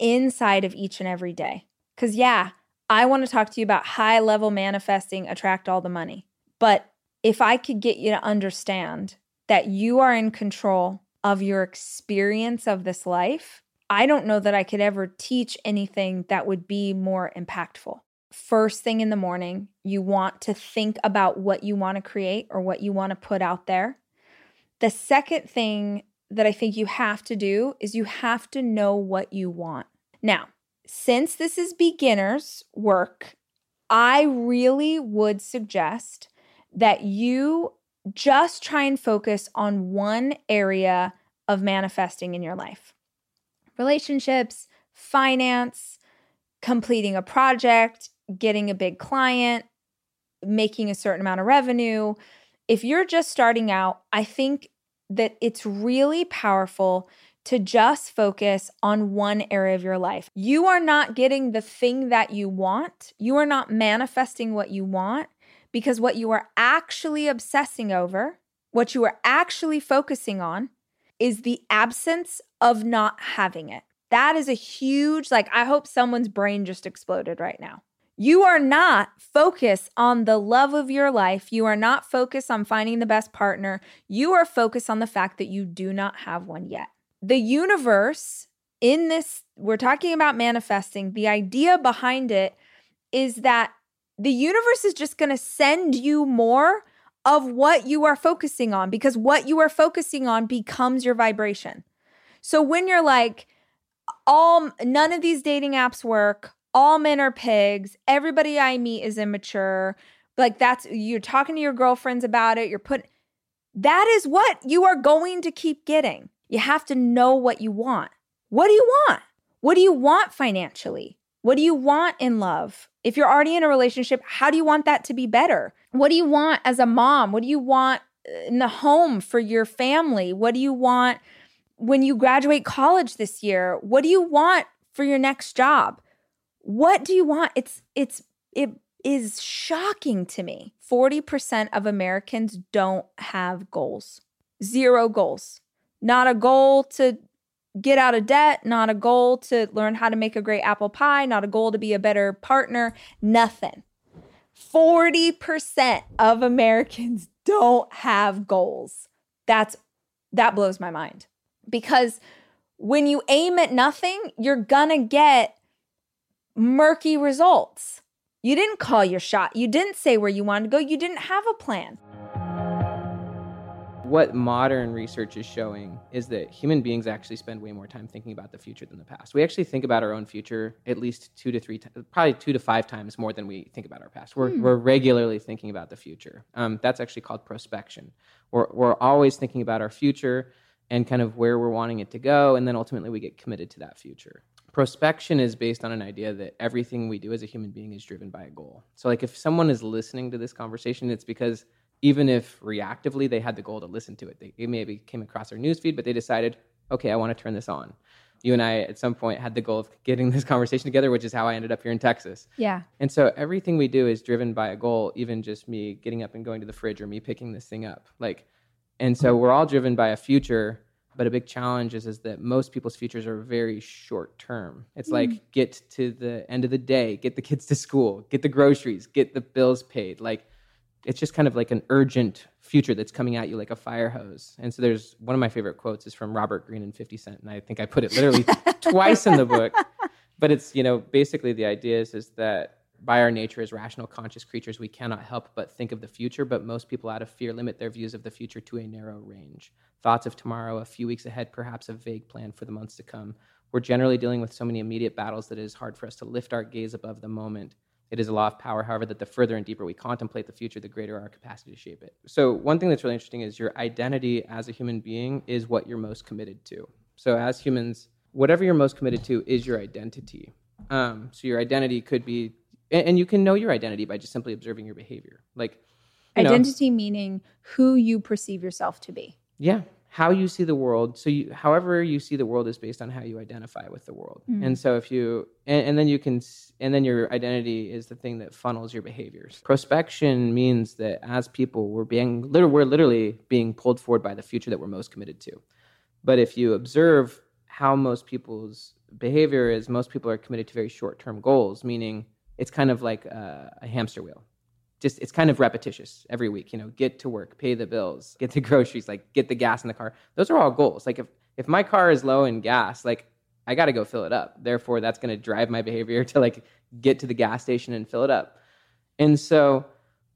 inside of each and every day. Because, yeah, I want to talk to you about high level manifesting, attract all the money. But if I could get you to understand that you are in control of your experience of this life, I don't know that I could ever teach anything that would be more impactful. First thing in the morning, you want to think about what you want to create or what you want to put out there. The second thing that I think you have to do is you have to know what you want. Now, since this is beginners work, I really would suggest that you just try and focus on one area of manifesting in your life relationships, finance, completing a project, getting a big client, making a certain amount of revenue. If you're just starting out, I think that it's really powerful to just focus on one area of your life. You are not getting the thing that you want. You are not manifesting what you want because what you are actually obsessing over, what you are actually focusing on, is the absence of not having it. That is a huge, like, I hope someone's brain just exploded right now. You are not focused on the love of your life. You are not focused on finding the best partner. You are focused on the fact that you do not have one yet. The universe, in this, we're talking about manifesting, the idea behind it is that the universe is just going to send you more of what you are focusing on because what you are focusing on becomes your vibration. So when you're like, all none of these dating apps work, all men are pigs, everybody I meet is immature, like that's you're talking to your girlfriends about it, you're putting that is what you are going to keep getting. You have to know what you want. What do you want? What do you want financially? What do you want in love? If you're already in a relationship, how do you want that to be better? What do you want as a mom? What do you want uh, in the home for your family? What do you want when you graduate college this year? What do you want for your next job? What do you want? It's it's it is shocking to me. 40% of Americans don't have goals. Zero goals. Not a goal to get out of debt, not a goal to learn how to make a great apple pie, not a goal to be a better partner, nothing. 40% of Americans don't have goals. That's that blows my mind. Because when you aim at nothing, you're gonna get murky results. You didn't call your shot. You didn't say where you wanted to go. You didn't have a plan what modern research is showing is that human beings actually spend way more time thinking about the future than the past. We actually think about our own future at least two to three, times, probably two to five times more than we think about our past. We're, hmm. we're regularly thinking about the future. Um, that's actually called prospection. We're, we're always thinking about our future and kind of where we're wanting it to go, and then ultimately we get committed to that future. Prospection is based on an idea that everything we do as a human being is driven by a goal. So, like, if someone is listening to this conversation, it's because even if reactively they had the goal to listen to it. They maybe came across their newsfeed, but they decided, okay, I want to turn this on. You and I, at some point, had the goal of getting this <laughs> conversation together, which is how I ended up here in Texas. Yeah. And so everything we do is driven by a goal, even just me getting up and going to the fridge or me picking this thing up. Like, and so mm-hmm. we're all driven by a future, but a big challenge is, is that most people's futures are very short term. It's mm. like get to the end of the day, get the kids to school, get the groceries, get the bills paid. Like it's just kind of like an urgent future that's coming at you like a fire hose. And so there's one of my favorite quotes is from Robert Greene and 50 Cent. And I think I put it literally <laughs> twice in the book. But it's, you know, basically the idea is, is that by our nature as rational conscious creatures, we cannot help but think of the future. But most people out of fear limit their views of the future to a narrow range. Thoughts of tomorrow, a few weeks ahead, perhaps a vague plan for the months to come. We're generally dealing with so many immediate battles that it is hard for us to lift our gaze above the moment it is a law of power, however, that the further and deeper we contemplate the future, the greater our capacity to shape it. So, one thing that's really interesting is your identity as a human being is what you're most committed to. So, as humans, whatever you're most committed to is your identity. Um, so, your identity could be, and, and, you can know your identity by just simply observing your behavior. Like, identity know, meaning who you perceive yourself to be. Yeah how you see the world so you, however you see the world is based on how you identify with the world mm-hmm. and so if you and, and, then you can and then your identity is the thing that funnels your behaviors prospection means that as people we're being literally we're literally being pulled forward by the future that we're most committed to but if you observe how most people's behavior is most people are committed to very short-term goals meaning it's kind of like a, a hamster wheel. Just it's kind of repetitious every week you know get to work pay the bills <laughs> get the groceries like get the gas in the car. Those are all goals. Like if if my car is low in gas like i got to go fill it up. Therefore that's going to drive my behavior <laughs> to like get to the gas station and fill it up. And so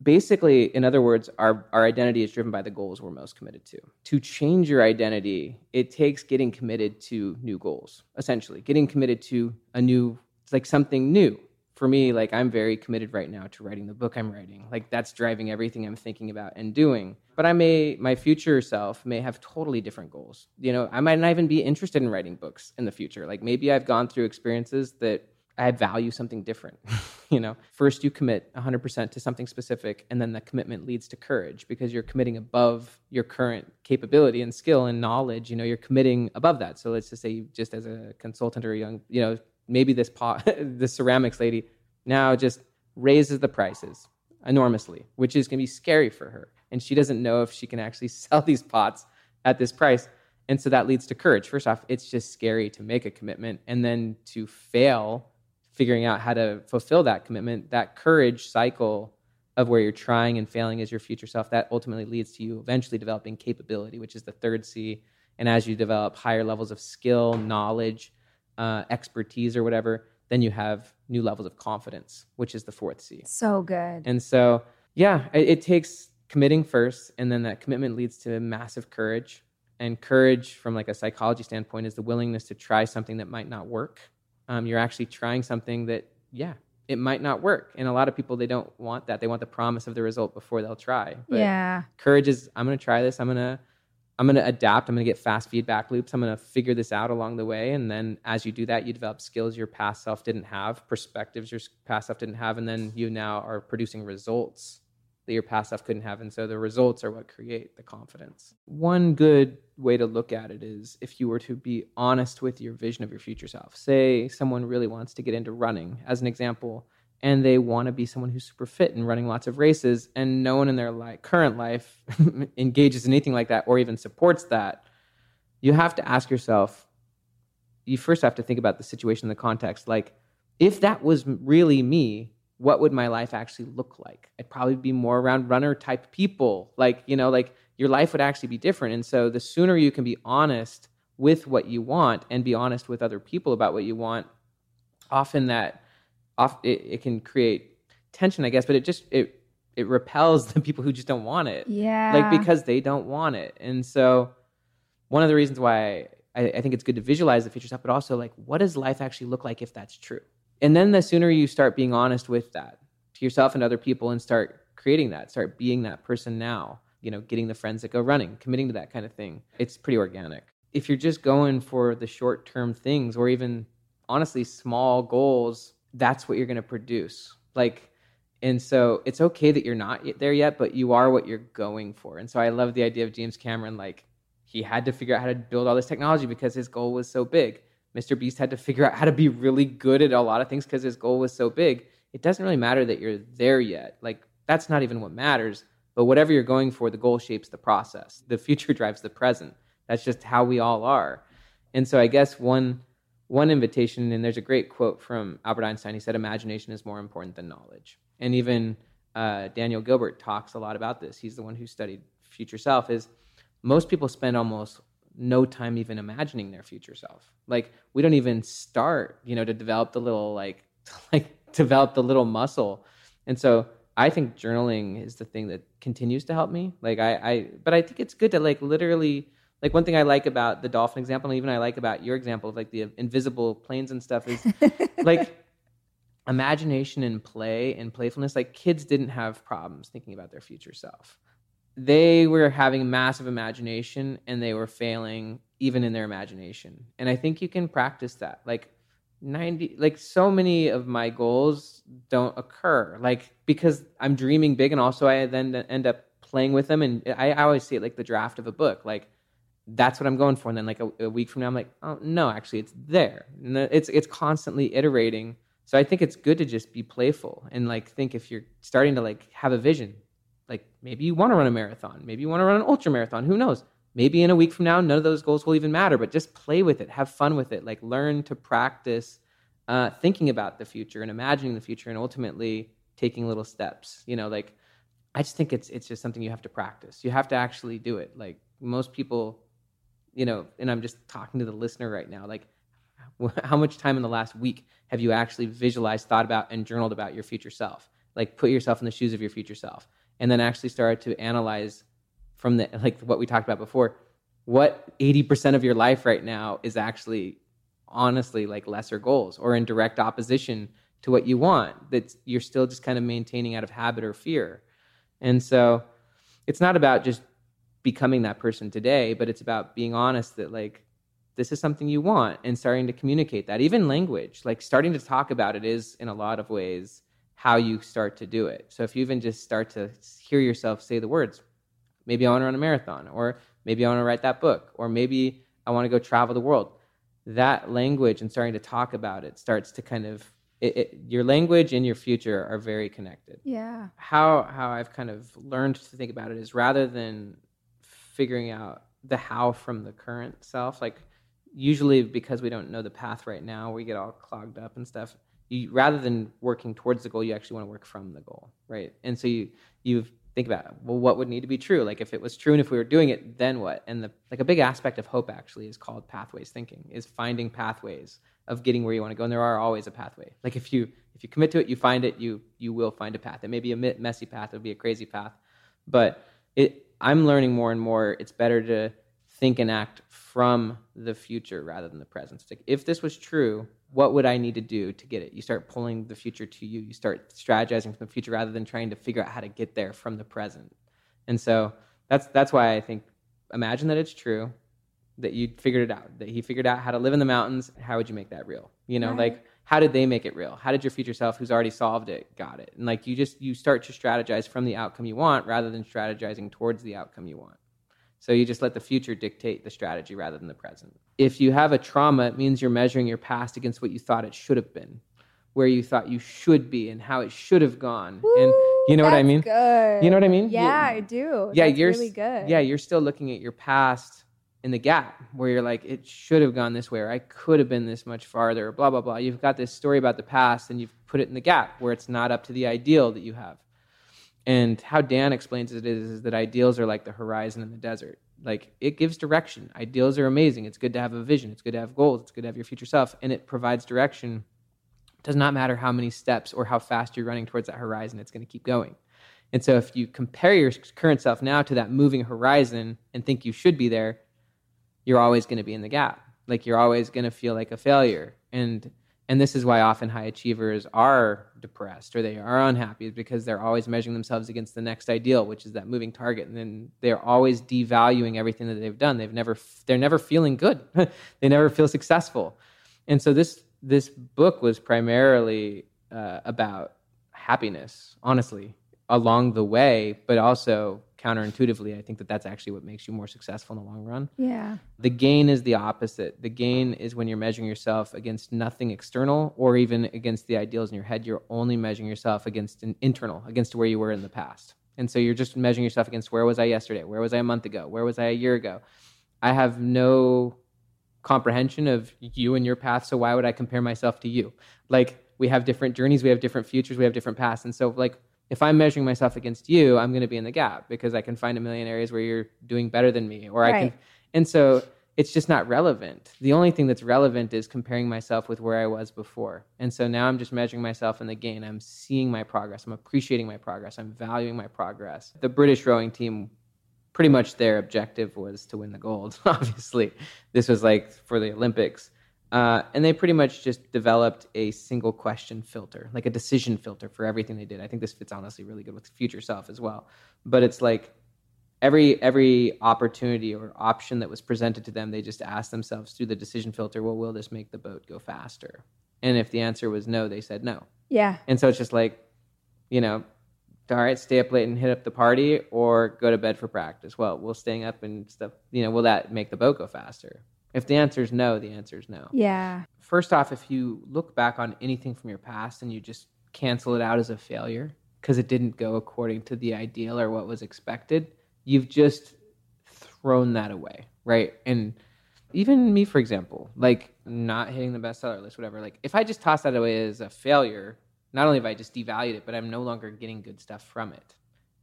basically in other words our, our identity is driven by the goals we're most committed to. To change your identity it takes getting committed to new goals essentially. Getting committed to a new it's like something new for me, like I'm very committed right now to writing the book I'm writing. Like that's driving everything I'm thinking about and doing. But I may, my future self may have totally different goals. You know, I might not even be interested in writing books in the future. Like maybe I've gone through experiences that I value something different. <laughs> you know, first you commit 100% to something specific, and then the commitment leads to courage because you're committing above your current capability and skill and knowledge. You know, you're committing above that. So let's just say, you, just as a consultant or a young, you know, maybe this pot, <laughs> the ceramics lady now just raises the prices enormously, which is going to be scary for her. And she doesn't know if she can actually <laughs> sell these pots at this price. And so that leads to courage. First off, it's just scary to make a commitment and then to fail figuring out how to fulfill that commitment. That courage cycle of where you're trying and failing as your future self, that ultimately leads to you eventually developing capability, which is the third C. And as you develop higher levels of skill, knowledge, uh, expertise, or whatever, then you have new levels of confidence, which is the fourth C. So good. And so, yeah, it, it takes committing first, and then that commitment leads to massive courage. And courage, from like a psychology standpoint, is the willingness to try something that might not work. Um, you're actually trying something that, yeah, it might not work. And a lot of people they don't want that. They want the promise of the result before they'll try. But yeah. Courage is I'm going to try this. I'm going to I'm going to adapt. I'm going to get fast feedback loops. I'm going to figure this out along the way. And then as you do that, you develop skills your past self didn't have, perspectives your past self didn't have. And then you now are producing results that your past self couldn't have. And so the results are what create the confidence. One good way to look at it is if you were to be honest with your vision of your future self. Say someone really wants to get into running, as an example and they want to be someone who's super fit and running lots of races and no one in their current life <laughs> engages in anything like that or even supports that you have to ask yourself you first have to think about the situation the context. Like if that was really me what would my life actually look like? I'd probably be more around runner type people. Like you know like your life would actually be different. And so the sooner you can be honest with what you want and be honest with other people about what you want often that off it, it can create tension, I guess, but it just it it repels <laughs> the people who just don't want it. Yeah. Like because they don't want it. And so one of the reasons why I, I, think it's good to visualize the future stuff, but also like what does life actually look like if that's true? And then the sooner you start being honest with that to yourself and other people and start creating that, start being that person now, you know, getting the friends that go running, committing to that kind of thing, it's pretty organic. If you're just going for the short term things or even honestly small goals that's what you're going to produce. Like, and so it's okay that you're not there yet, but you are what you're going for. And so I love the idea of James Cameron. Like, he had to figure out how to build all this technology because his goal was so big. Mr. Beast had to figure out how to be really good at a lot of things because his goal was so big. It doesn't really matter that you're there yet. Like, that's not even what matters. But whatever you're going for, the goal shapes the process. The future <laughs> drives the present. That's just how we all are. And so I guess one one invitation, and there's a great quote from Albert Einstein. He said, Imagination is more important than knowledge. And even uh, Daniel Gilbert talks a lot about this. He's the one who studied future self. Is most people spend almost no time even imagining their future self. Like we don't even start, you know, to develop the little like <laughs> like develop the little muscle. And so I think journaling is the thing that continues to help me. Like I, I but I think it's good to like literally like one thing I like about the dolphin example, and even I like about your example of like the invisible planes and stuff is <laughs> like imagination and play and playfulness. Like kids didn't have problems thinking about their future self. They were having massive imagination and they were failing even in their imagination. And I think you can practice that. Like 90 like so many of my goals don't occur like because i'm dreaming big and also i then end up playing with them and I, I always see it like the draft of a book like that's what I'm going for. And then like a, a, week from now, I'm like, oh no, actually it's there. And it's it's constantly iterating. So I think it's good to just be playful and like think if you're starting to like have a vision, like maybe you want to run a marathon, maybe you want to run an ultra marathon. Who knows? maybe in a week from now, none of those goals will even matter, but just play with it, have fun with it, like learn to practice uh, thinking about the future and imagining the future and ultimately taking little steps. You know, like I just think it's it's just something you have to practice. You have to actually do it. Like most people, you know, and I'm just talking to the listener right now. Like, how much time in the last week have you actually visualized, thought about, and journaled about your future self? Like, put yourself in the shoes of your future self, and then actually start to analyze from the like what we talked about before. What 80% of your life right now is actually honestly like lesser goals or in direct opposition to what you want that you're still just kind of maintaining out of habit or fear and so it's not about just becoming that person today but it's about being honest that like this is something you want and starting to communicate that even language like starting to talk about it is in a lot of ways how you start to do it so if you even just start to hear yourself say the words maybe i want to run a marathon or maybe i want to write that book or maybe i want to go travel the world that language and starting to talk about it starts to kind of it, it, your language and your future are very connected. Yeah. How how I've kind of learned to think about it is rather than figuring out the how from the current self, like usually because we don't know the path right now, we get all clogged up and stuff. You, rather than working towards the goal, you actually want to work from the goal, right? And so you you've think about well what would need to be true? Like if it was true and if we were doing it then what? And the like a big aspect of hope actually is called pathways thinking is finding pathways of getting where you want to go. And there are always a pathway. Like if you if you commit to it you find it you you will find a path. It may be a messy path it will be a crazy path but it i'm learning more and more it's better to think and act from the future rather than the present like if this was true what would I need to do to get it? You start pulling the future to you. You start strategizing from the future rather than trying to figure out how to get there from the present. And so that's that's why I think imagine that it's true that you figured it out that he figured out how to live in the mountains how would you make that real you know right. like how did they make it real how did your future self who's already solved it got it and like you just you start to strategize from the outcome you want rather than strategizing towards the outcome you want so you just let the future dictate the strategy rather than the present. If you have a trauma, it means you're measuring your past against what you thought it should have been, where you thought you should be, and how it should have gone. Woo, and you know what I mean? Good. You know what I mean? Yeah, you, I do. Yeah, that's you're really good. Yeah, you're still looking at your past in the gap where you're like, it should have gone this way, or I could have been this much farther, blah blah blah. You've got this story about the past, and you've put it in the gap where it's not up to the ideal that you have. And how Dan explains it is, is that ideals are like the horizon in the desert. Like it gives direction. Ideals are amazing. It's good to have a vision. It's good to have goals. It's good to have your future self, and it provides direction. It does not matter how many steps or how fast you're running towards that horizon. It's going to keep going. And so, if you compare your current self now to that moving horizon and think you should be there, you're always going to be in the gap. Like you're always going to feel like a failure. And and this is why often high achievers are depressed or they are unhappy because they're always measuring themselves against the next ideal which is that moving target. And then they're always devaluing everything that they've done. They've never they're never feeling good. <laughs> They never feel successful. And so this this book was primarily uh, about happiness honestly along the way but also counterintuitively, I think that that's actually what makes you more successful in the long run. Yeah. The gain is the opposite. The gain is when you're measuring yourself against nothing external or even against the ideals in your head. You're only measuring yourself against an internal, against where you were in the past. And so you're just measuring yourself against where was I yesterday? Where was I a month ago? Where was I a year ago? I have no comprehension of you and your path, so why would I compare myself to you? Like we have different journeys, we have different futures, we have different paths. And so like if I'm measuring myself against you, I'm going to be in the gap because I can find a million areas where you're doing better than me, or right. I can. And so it's just not relevant. The only thing that's relevant is comparing myself with where I was before. And so now I'm just measuring myself in the gain. I'm seeing my progress. I'm appreciating my progress. I'm valuing my progress. The British rowing team, pretty much their objective was to win the gold, <laughs> obviously. This was like for the Olympics. Uh, and they pretty much just developed a single question filter, like a decision filter for everything they did. I think this fits honestly really good with future self as well. But it's like every every opportunity or option that was presented to them, they just asked themselves through the decision filter, well, will this make the boat go faster? And if the answer was no, they said no. Yeah. And so it's just like, you know, all right, stay up late and hit up the party or go to bed for practice. Well, will staying up and stuff, you know, will that make the boat go faster? If the answer is no, the answer is no. Yeah. First off, if you look back on anything from your past and you just cancel it out as a failure because it didn't go according to the ideal or what was expected, you've just thrown that away, right? And even me, for example, like not hitting the bestseller list, whatever. Like if I just toss that away as a failure, not only have I just devalued it, but I'm no longer getting good stuff from it.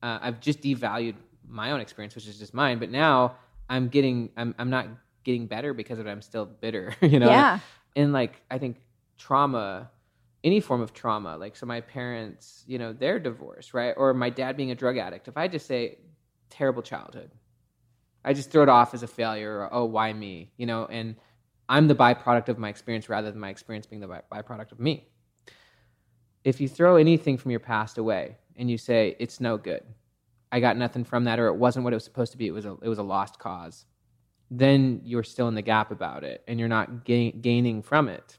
Uh, I've just devalued my own experience, which is just mine. But now I'm getting, I'm, I'm not getting better because of it. I'm still bitter, <laughs> you know? Yeah. And like, I think trauma, any form of trauma, like, so my parents, you know, they're divorced, right? Or my dad being a drug addict. If I just say terrible childhood, I just throw it off as a failure or, oh, why me? You know, and I'm the byproduct of my experience rather than my experience being the by- byproduct of me. If you throw anything from your past away and you say, it's no good, I got nothing from that, or it wasn't what it was supposed to be, it was a, it was a lost cause, then you're still in the gap about it and you're not gain, gaining from it.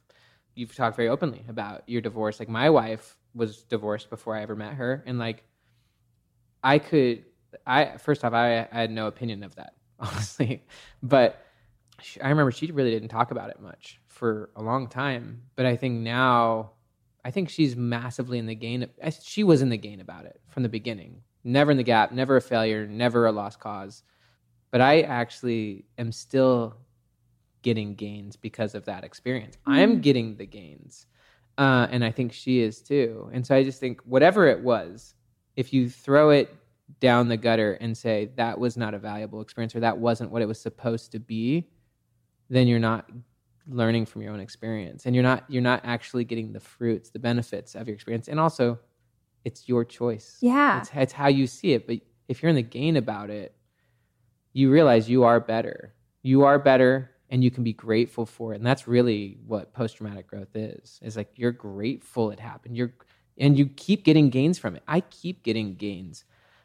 You've talked very openly about your divorce. Like my wife was divorced before I ever met her. And like, I could, I, first off, I, I had no opinion of that, <laughs> honestly. But she, I remember she really didn't talk about it much for a long time. But I think now, I think she's massively in the gain. She was in the gain about it from the beginning. Never in the gap, never a failure, never a lost cause but I actually am still getting gains because of that experience. Mm. I'm getting the gains. Uh, and I think she is too. And so I just think whatever it was, if you throw it down the gutter and say that was not a valuable experience or that wasn't what it was supposed to be, then you're not learning from your own experience and you're not you're not actually getting the fruits, the benefits of your experience. And also it's your choice. Yeah. It's, it's how you see it. But if you're in the gain about it, you realize you are better. You are better and you can be grateful for it. And that's really what post traumatic growth is. Is like you're grateful it happened. You're and you keep getting gains from it. I keep getting gains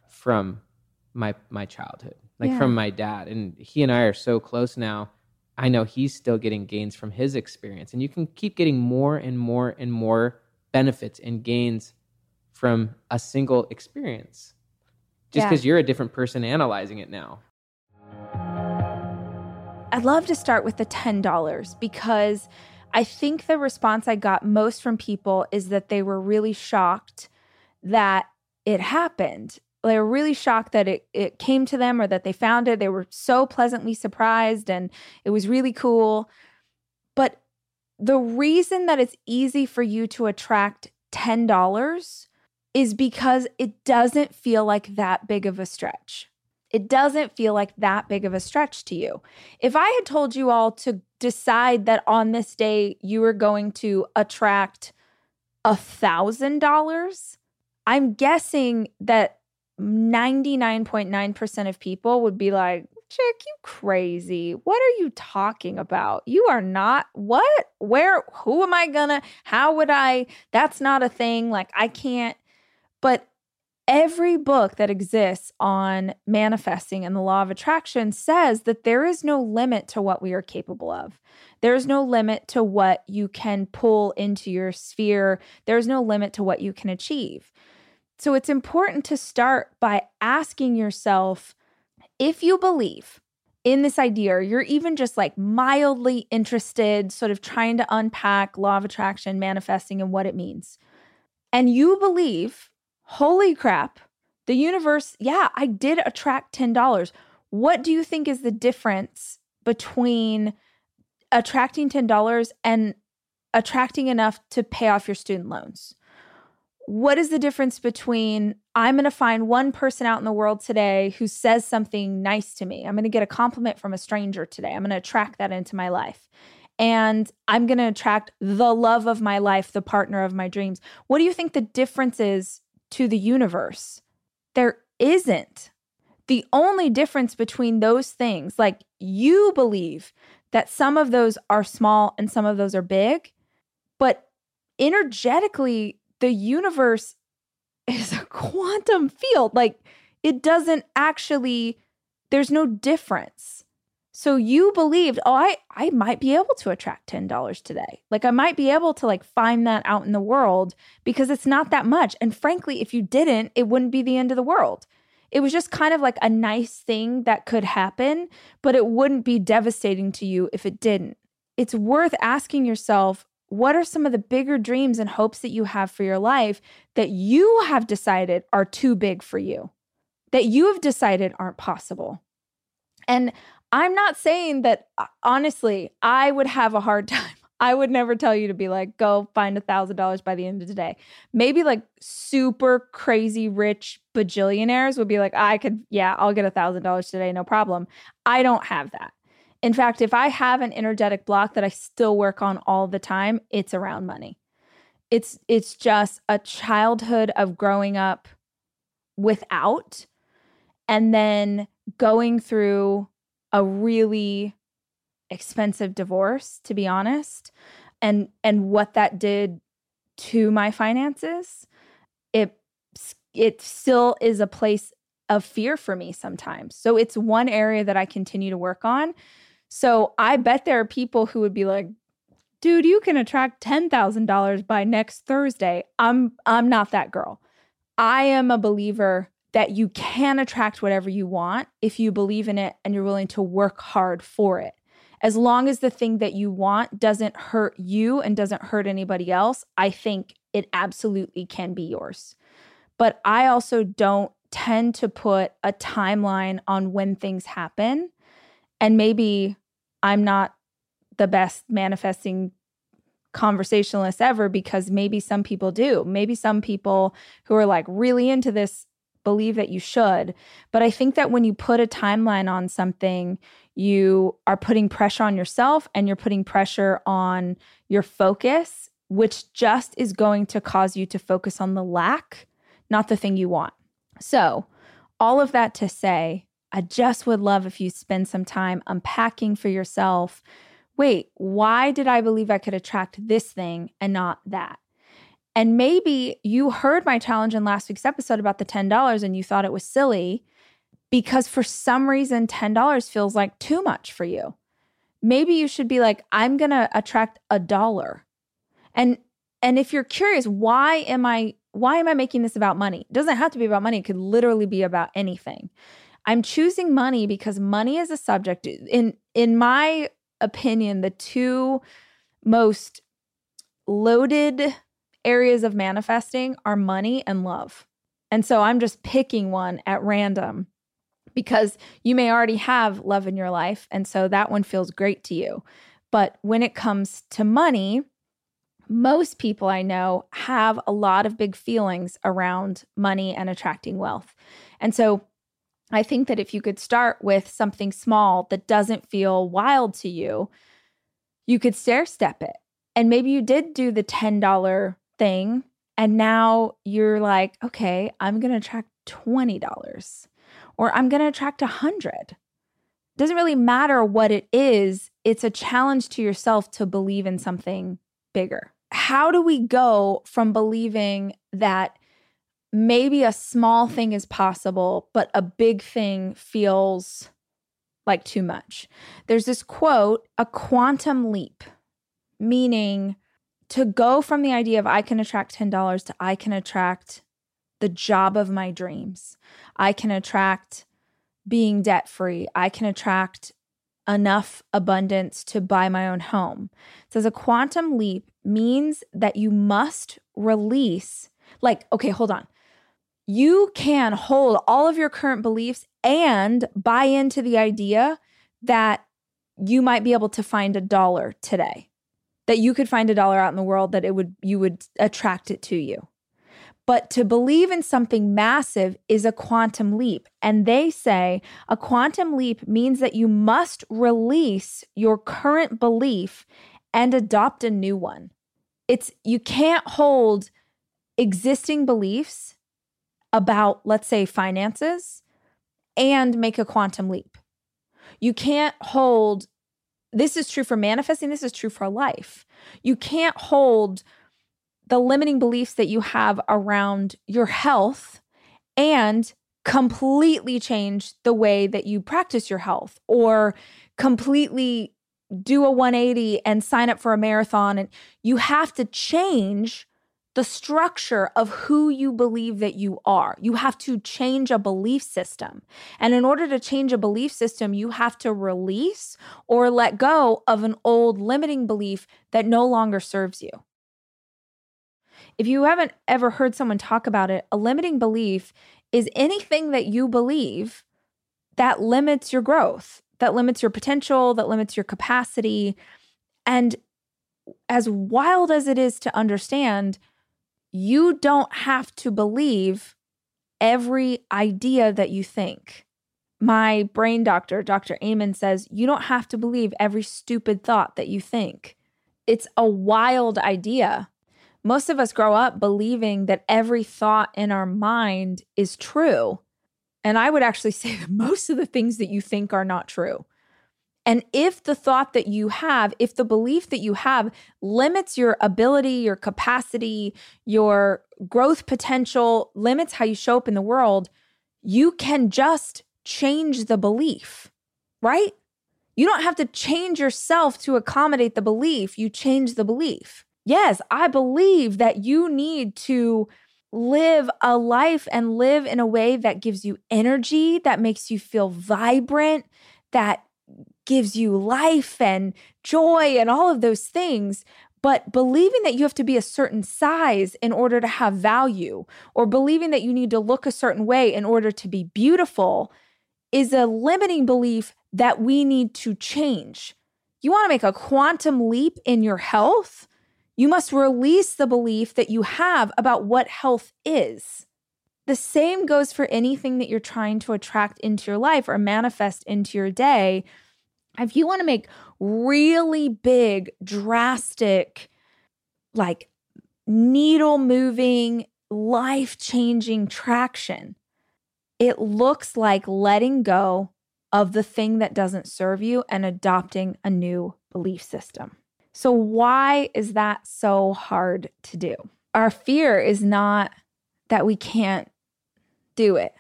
from my my childhood. Like yeah. from my dad. And he and I are so close now. I know he's still getting gains from his experience. And you can keep getting more and more and more benefits and gains from a single experience. Just because yeah. you're a different person analyzing it now. I'd love to start with the $10 because I think the response I got most from people is that they were really shocked that it happened. They were really shocked that it, it came to them or that they found it. They were so pleasantly surprised and it was really cool. But the reason that it's easy for you to attract $10 is because it doesn't feel like that big of a stretch. It doesn't feel like that big of a stretch to you. If I had told you all to decide that on this day you were going to attract a thousand dollars, I'm guessing that 99.9% of people would be like, Chick, you crazy. What are you talking about? You are not what? Where? Who am I gonna? How would I? That's not a thing. Like, I can't. But every book that exists on manifesting and the law of attraction says that there is no limit to what we are capable of. There's no limit to what you can pull into your sphere. There's no limit to what you can achieve. So it's important to start by asking yourself if you believe in this idea, or you're even just like mildly interested, sort of trying to unpack law of attraction, manifesting, and what it means. And you believe holy crap, the universe, yeah, I did attract $10. What do you think is the difference between attracting $10 and attracting enough to pay off your student loans? What is the difference between I'm going to find one person out in the world today who says something nice to me? I'm going to get a compliment from a stranger today. I'm going to attract that into my life. And I'm going to attract the love of my life, the partner of my dreams. What do you think the difference is to the universe. There isn't. The only difference between those things, like you believe that some of those are small and some of those are big, but energetically, the universe <laughs> is a quantum field. Like it doesn't actually, there's no difference. So you believed, oh, I I might be able to attract $10 today. Like I might be able to like find that out in the world because it's not that much. And frankly, if you didn't, it wouldn't be the end of the world. It was just kind of like a nice thing that could happen, but it wouldn't be devastating to you if it didn't. It's worth asking yourself, what are some of the bigger dreams and hopes that you have for your life that you have decided are too big for you? That you have decided aren't possible? And I'm not saying that, uh, honestly, I would have a hard <laughs> time. I would never tell you to be like, go find a thousand dollars by the end of the day. Maybe like super crazy rich bajillionaires would be like, I could, yeah, I'll get a thousand dollars today, no problem. I don't have that. In fact, if I have an energetic block that I still work on all the time, it's around money. It's it's just a childhood of growing up without and then going through a really expensive divorce to be honest and and what that did to my finances it it still is a place of fear for me sometimes. So it's one area that i continue to work on. So i bet there are people who would be like dude you can attract $10000 by next thursday. I'm i'm not that girl. I am a believer that you can attract whatever you want if you believe in it and you're willing to work hard for it. As long as the thing that you want doesn't hurt you and doesn't hurt anybody else, I think it absolutely can be yours. But I also don't tend to put a timeline on when things happen. And maybe I'm not the best manifesting conversationalist ever because maybe some people do. Maybe some people who are like really into this believe that you should. But I think that when you put a timeline on something, you are putting pressure on yourself and you're putting pressure on your focus, which just is going to cause you to focus on the lack, not the thing you want. So, all of that to say, I just would love if you spend some time unpacking for yourself wait, why did I believe I could attract this thing and not that? And maybe you heard my challenge in last week's episode about the $10 and you thought it was silly because for some reason $10 feels like too much for you. Maybe you should be like I'm going to attract a dollar. And and if you're curious why am I why am I making this about money? It doesn't have to be about money, it could literally be about anything. I'm choosing money because money is a subject in in my opinion the two most loaded areas of manifesting are money and love. And so I'm just picking one at random because you may already have love in your life. And so that one feels great to you. But when it comes to money, most people I know have a lot of big feelings around money and attracting wealth. And so I think that if you could start with something small that doesn't feel wild to you, you could stair step it. And maybe you did do the $10 thing and now you're like, okay, I'm going to attract $20 or I'm going to attract 100. Doesn't really matter what it is, it's a challenge to yourself to believe in something bigger. How do we go from believing that maybe a small thing is possible, but a big thing feels like too much? There's this quote, a quantum leap, meaning to go from the idea of I can attract $10 to I can attract the job of my dreams. I can attract being debt free. I can attract enough abundance to buy my own home. It says a quantum leap means that you must release, like, okay, hold on. You can hold all of your current beliefs and buy into the idea that you might be able to find a dollar today that you could find a dollar out in the world that it would you would attract it to you. But to believe in something massive is a quantum leap. And they say a quantum leap means that you must release your current belief and adopt a new one. It's you can't hold existing beliefs about let's say finances and make a quantum leap. You can't hold this is true for manifesting, this is true for life. You can't hold the limiting beliefs that you have around your health and completely change the way that you practice your health or completely do a 180 and sign up for a marathon and you have to change the structure of who you believe that you are. You have to change a belief system. And in order to change a belief system, you have to release or let go of an old limiting belief that no longer serves you. If you haven't ever heard someone talk about it, a limiting belief is anything that you believe that limits your growth, that limits your potential, that limits your capacity. And as wild as it is to understand, you don't have to believe every idea that you think. My brain doctor, Dr. Amen, says you don't have to believe every stupid thought that you think. It's a wild idea. Most of us grow up believing that every thought in our mind is true. And I would actually <laughs> say that most of the things that you think are not true. And if the thought that you have, if the belief that you have limits your ability, your capacity, your growth potential, limits how you show up in the world, you can just change the belief, right? You don't have to change yourself to accommodate the belief. You change the belief. Yes, I believe that you need to live a life and live in a way that gives you energy, that makes you feel vibrant, that gives you life and joy and all of those things. But believing that you have to be a certain size in order to have value, or believing that you need to look a certain way in order to be beautiful, is a limiting belief that we need to change. You want to make a quantum leap in your health? You must release the belief that you have about what health is. The same goes for anything that you're trying to attract into your life or manifest into your day. If you want to make really big, drastic, like needle moving, life changing traction, it looks like letting go of the thing that doesn't serve you and adopting a new belief system. So, why is that so hard to do? Our fear is not that we can't do it,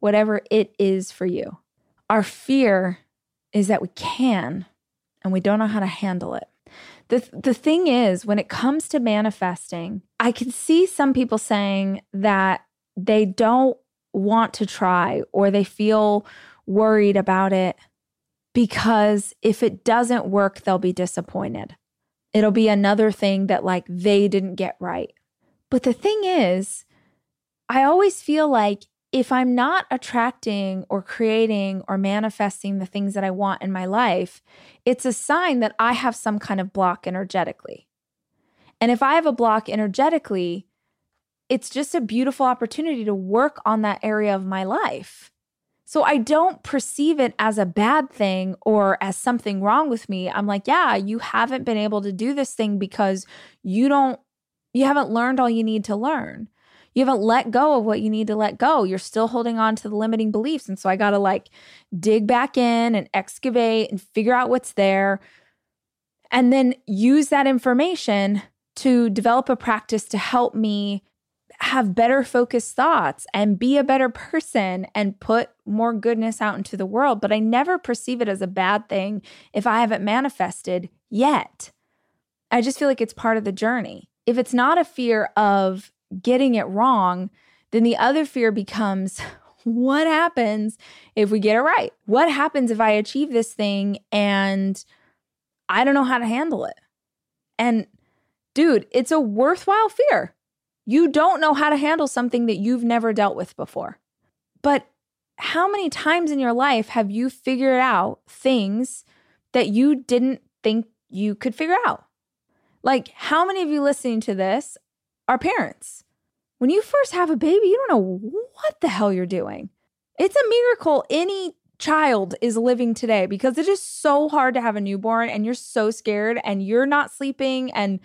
whatever it is for you. Our fear is that we can and we don't know how to handle it. The, the thing is, when it comes to manifesting, I can see some people saying that they don't want to try or they feel worried about it because if it doesn't work, they'll be disappointed. It'll be another thing that like they didn't get right. But the thing is, I always feel like if I'm not attracting or creating or manifesting the things that I want in my life, it's a sign that I have some kind of block energetically. And if I have a block energetically, it's just a beautiful opportunity to work on that area of my life. So I don't perceive it as a bad thing or as something wrong with me. I'm like, yeah, you haven't been able to do this thing because you don't, you haven't learned all you need to learn you haven't let go of what you need to let go. You're still holding on to the limiting beliefs. And so I got to like dig back in and excavate and figure out what's there. And then use that information to develop a practice to help me have better focused thoughts and be a better person and put more goodness out into the world. But I never perceive it as a bad thing if I haven't manifested yet. I just feel like it's part of the journey. If it's not a fear of getting it wrong, then the other fear becomes <laughs> what happens if we get it right? What happens if I achieve this thing and I don't know how to handle it? And dude, it's a worthwhile fear. You don't know how to handle something that you've never dealt with before. But how many times in your life have you figured out things that you didn't think you could figure out? Like, how many of you listening to this are parents. When you first have a baby, you don't know what the hell you're doing. It's a miracle any child is living today because it is so hard to have a newborn and you're so scared and you're not sleeping and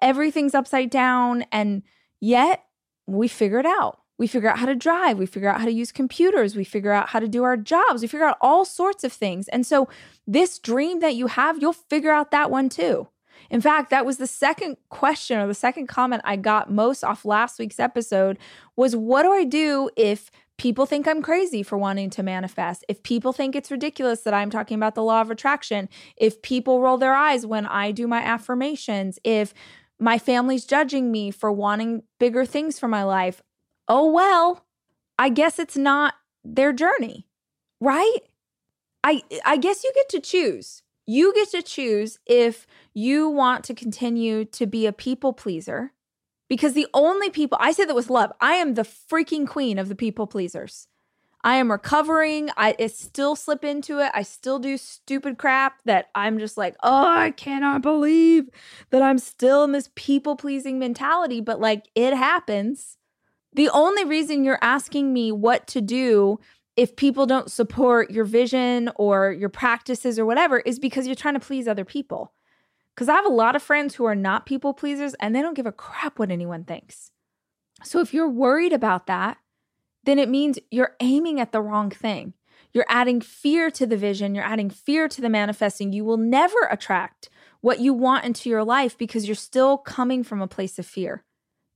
everything's upside down. And yet we figure it out. We figure out how to drive. We figure out how to use computers. We figure out how to do our jobs. We figure out all sorts of things. And so, this dream that you have, you'll figure out that one too. In fact, that was the second question or the second comment I got most off last week's episode was what do I do if people think I'm crazy for wanting to manifest? If people think it's ridiculous that I'm talking about the law of attraction, if people roll their eyes when I do my affirmations, if my family's judging me for wanting bigger things for my life, oh well, I guess it's not their journey, right? I I guess you get to choose. You get to choose if you want to continue to be a people pleaser because the only people I say that with love, I am the freaking queen of the people pleasers. I am recovering. I, I still slip into it. I still do stupid crap that I'm just like, oh, I cannot believe that I'm still in this people pleasing mentality. But like, it happens. The only reason you're asking me what to do if people don't support your vision or your practices or whatever is because you're trying to please other people. Because I have a lot of friends who are not people pleasers and they don't give a crap what anyone thinks. So if you're worried about that, then it means you're aiming at the wrong thing. You're adding fear to the vision, you're adding fear to the manifesting. You will never attract what you want into your life because you're still coming from a place of fear.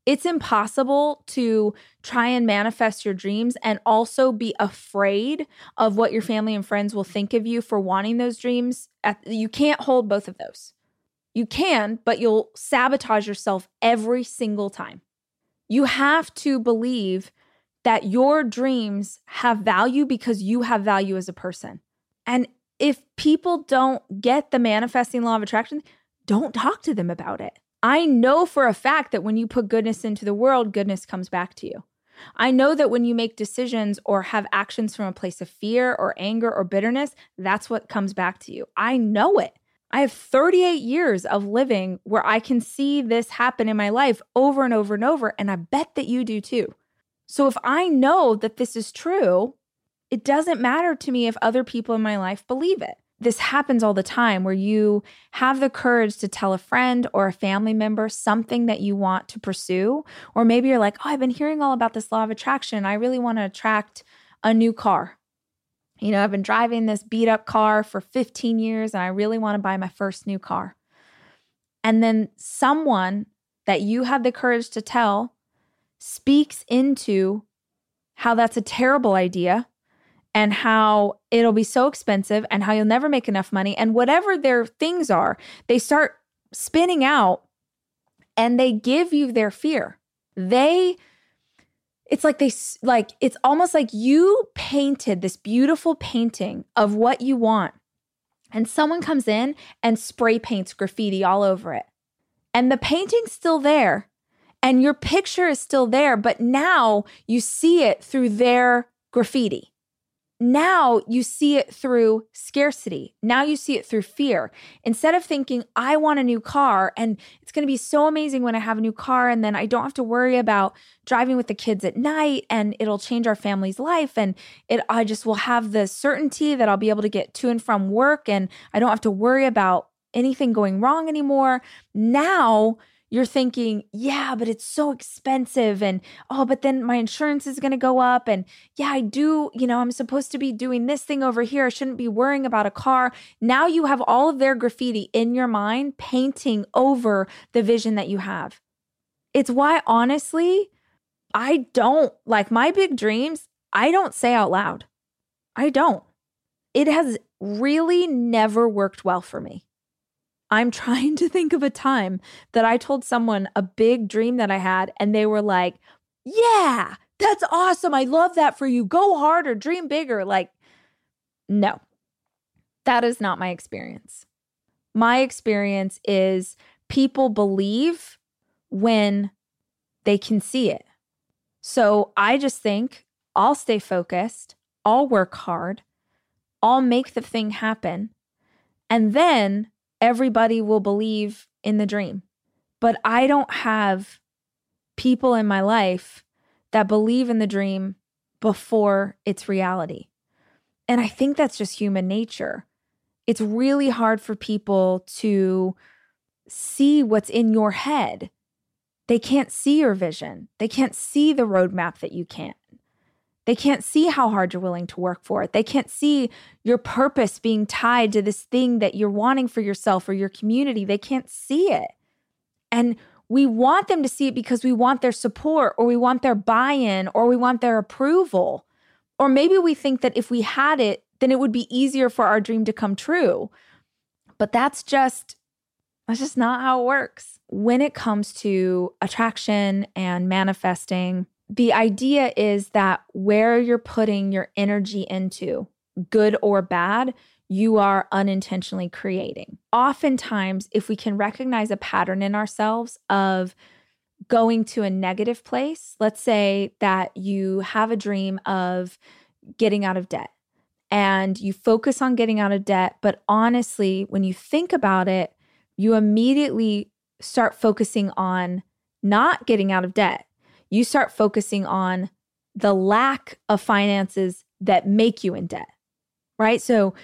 It's impossible to try and manifest your dreams and also be afraid of what your family and friends will think of you for wanting those dreams. You can't hold both of those. You can, but you'll sabotage yourself every single time. You have to believe that your dreams have value because you have value as a person. And if people don't get the manifesting law of attraction, don't talk to them about it. I know for a fact that when you put goodness into the world, goodness comes back to you. I know that when you make decisions or have actions from a place of fear or anger or bitterness, that's what comes back to you. I know it. I have 38 years of living where I can see this happen in my life over and over and over. And I bet that you do too. So if I know that this is true, it doesn't matter to me if other people in my life believe it. This happens all the time where you have the courage to tell a friend or a family member something that you want to pursue. Or maybe you're like, oh, I've been hearing all about this law of attraction. I really want to attract a new car. You know, I've been driving this beat up car for 15 years and I really want to buy my first new car. And then someone that you had the courage to tell speaks into how that's a terrible idea and how it'll be so expensive and how you'll never make enough money and whatever their things are they start spinning out and they give you their fear they it's like they like it's almost like you painted this beautiful painting of what you want and someone comes in and spray paints graffiti all over it and the painting's still there and your picture is still there, but now you see it through their graffiti. Now you see it through scarcity. Now you see it through fear. Instead of thinking, I want a new car and it's going to be so amazing when I have a new car and then I don't have to worry about driving with the kids at night and it'll change our family's life and it I just will have the certainty that I'll be able to get to and from work and I don't have to worry about anything going wrong anymore. Now you're thinking, yeah, but it's so expensive. And oh, but then my insurance is going to go up. And yeah, I do, you know, I'm supposed to be doing this thing over here. I shouldn't be worrying about a car. Now you have all of their graffiti in your mind painting over the vision that you have. It's why, honestly, I don't like my big dreams, I don't say out loud. I don't. It has really never worked well for me. I'm trying to think of a time that I told someone a big dream that I had, and they were like, Yeah, that's awesome. I love that for you. Go harder, dream bigger. Like, no, that is not my experience. My experience is people believe when they can see it. So I just think I'll stay focused, I'll work hard, I'll make the thing happen. And then everybody will believe in the dream. But I don't have people in my life that believe in the dream before it's reality. And I think that's just human nature. It's really hard for people to see what's in your head. They can't see your vision. They can't see the roadmap that you can't. They can't see how hard you're willing to work for it. They can't see your purpose being tied to this thing that you're wanting for yourself or your community. They can't see it. And we want them to see it because we want their support or we want their buy in or we want their approval. Or maybe we think that if we had it, then it would be easier for our dream to come true. But that's just that's just not how it works. When it comes to attraction and manifesting, the idea is that where you're putting your energy into, good or bad, you are unintentionally creating. Oftentimes, if we can recognize a pattern in ourselves of going to a negative place, let's say that you have a dream of getting out of debt and you focus on getting out of debt. But honestly, when you think about it, you immediately start focusing on not getting out of debt. You start focusing on the lack of finances that make you in debt, right? So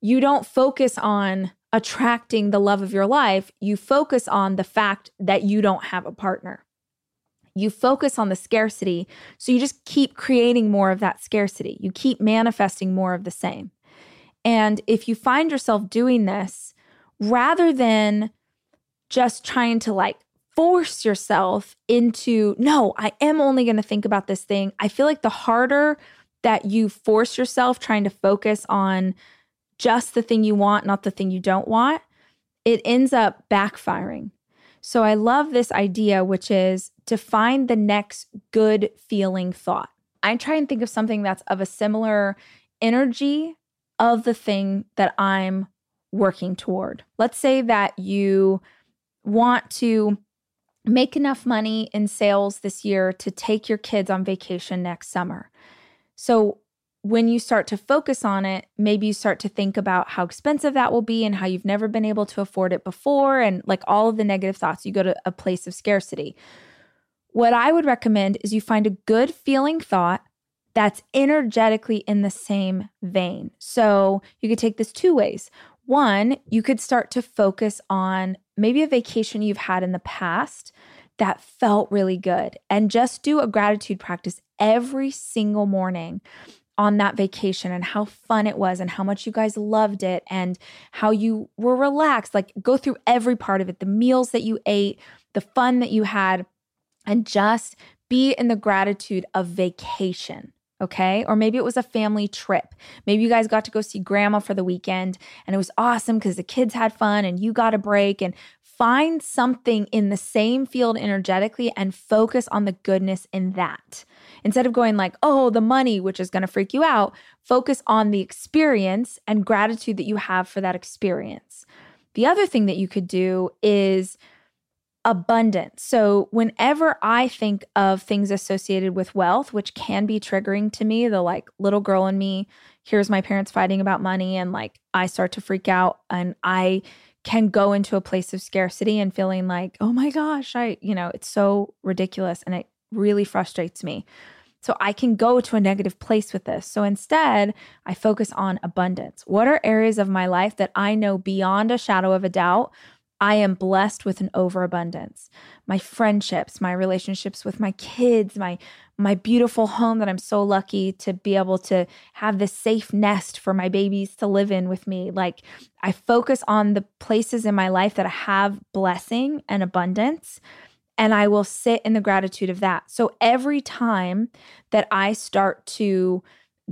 you don't focus on attracting the love of your life. You focus on the fact that you don't have a partner. You focus on the scarcity. So you just keep creating more of that scarcity. You keep manifesting more of the same. And if you find yourself doing this, rather than just trying to like force yourself into, no, I am only going to think about this thing, I feel like the harder that you force yourself trying to focus on just the thing you want, not the thing you don't want, it ends up backfiring. So I love this idea, which is to find the next good feeling thought. I try and think of something that's of a similar energy of the thing that I'm working toward. Let's say that you want to make enough money in sales this year to take your kids on vacation next summer. So when you start to focus on it, maybe you start to think about how expensive that will be and how you've never been able to afford it before, and like all of the negative thoughts. You go to a place of scarcity. What I would recommend is you find a good feeling thought that's energetically in the same vein. So you could take this two ways. One, you could start to focus on maybe a vacation you've had in the past that felt really good and just do a gratitude practice every single morning on that vacation and how fun it was and how much you guys loved it and how you were relaxed. Like, go through every part of it the meals that you ate, the fun that you had, and just be in the gratitude of vacation. Okay. Or maybe it was a family trip. Maybe you guys got to go see grandma for the weekend and it was awesome because the kids had fun and you got a break. And find something in the same field energetically and focus on the goodness in that. Instead of going like, oh, the money, which is going to freak you out, focus on the experience and gratitude that you have for that experience. The other thing that you could do is abundance. So, whenever I think of things associated with wealth, which can be triggering to me, the like little girl in me hears my parents fighting about money and like I start to freak out and I can go into a place of scarcity and feeling like, oh my gosh, I, you know, it's so ridiculous and it really frustrates me. So I can go to a negative place with this. So instead, I focus on abundance. What are areas of my life that I know beyond a shadow of a doubt I am blessed with an overabundance. My friendships, my relationships with my kids, my my beautiful home that I'm so lucky to be able to have this safe nest for my babies to live in with me. Like I focus on the places in my life that I have blessing and abundance and I will sit in the gratitude of that. So every time that I start to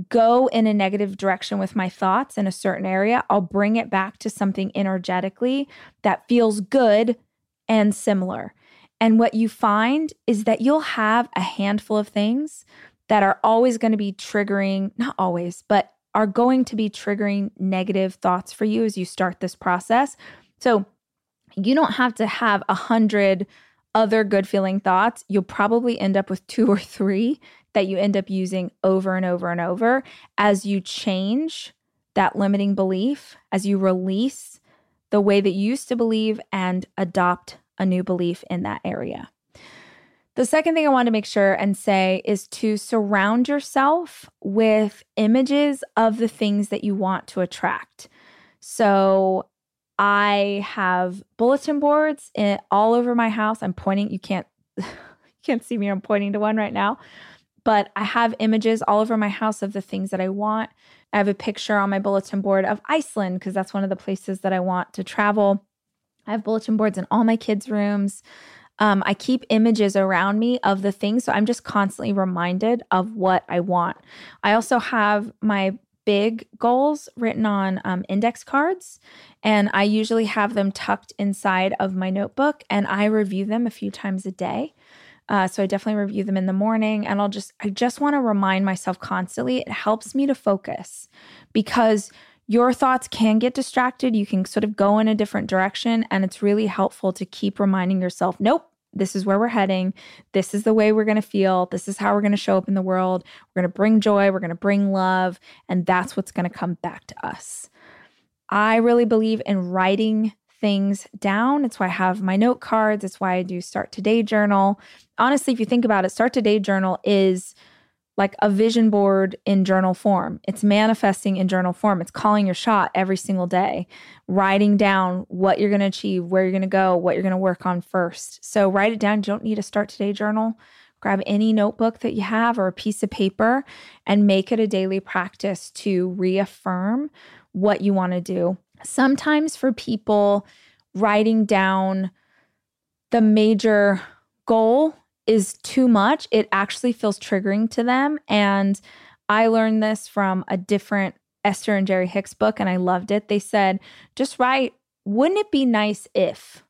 go in a negative direction with my thoughts in a certain area, I'll bring it back to something energetically that feels good and similar. And what you find is that you'll have a handful of things that are always going to be triggering, not always, but are going to be triggering negative thoughts for you as you start this process. So you don't have to have a hundred other good feeling thoughts. You'll probably end up with two or three that you end up using over and over and over as you change that limiting belief, as you release the way that you used to believe and adopt a new belief in that area. The second thing I want to make sure and say is to surround yourself with images of the things that you want to attract. So I have bulletin boards in, all over my house. I'm pointing, you can't <laughs> you can't see me, I'm pointing to one right now but I have images all over my house of the things that I want. I have a picture on my bulletin board of Iceland because that's one of the places that I want to travel. I have bulletin boards in all my kids' rooms. Um, I keep images around me of the things. So I'm just constantly reminded of what I want. I also have my big goals written on um, index cards, and I usually have them tucked inside of my notebook, and I review them a few times a day. Uh, so I definitely review them in the morning and I'll just, I just want to remind myself constantly. It helps me to focus because your thoughts can get distracted. You can sort of go in a different direction. And it's really helpful to keep reminding yourself, nope, this is where we're heading. This is the way we're going to feel. This is how we're going to show up in the world. We're going to bring joy. We're going to bring love. And that's what's going to come back to us. I really believe in writing things down. It's why I have my note cards. It's why I do Start Today Journal. Honestly, if you think about it, Start Today Journal is like a vision board in journal form. It's manifesting in journal form. It's calling your shot every single day, writing down what you're going to achieve, where you're going to go, what you're going to work on first. So write it down. You don't need a start today journal. Grab any notebook that you have or a piece of paper and make it a daily practice to reaffirm what you want to do. Sometimes for people, writing down the major goal is too much, it actually feels triggering to them. And I learned this from a different Esther and Jerry Hicks book, and I loved it. They said, just write, wouldn't it be nice if?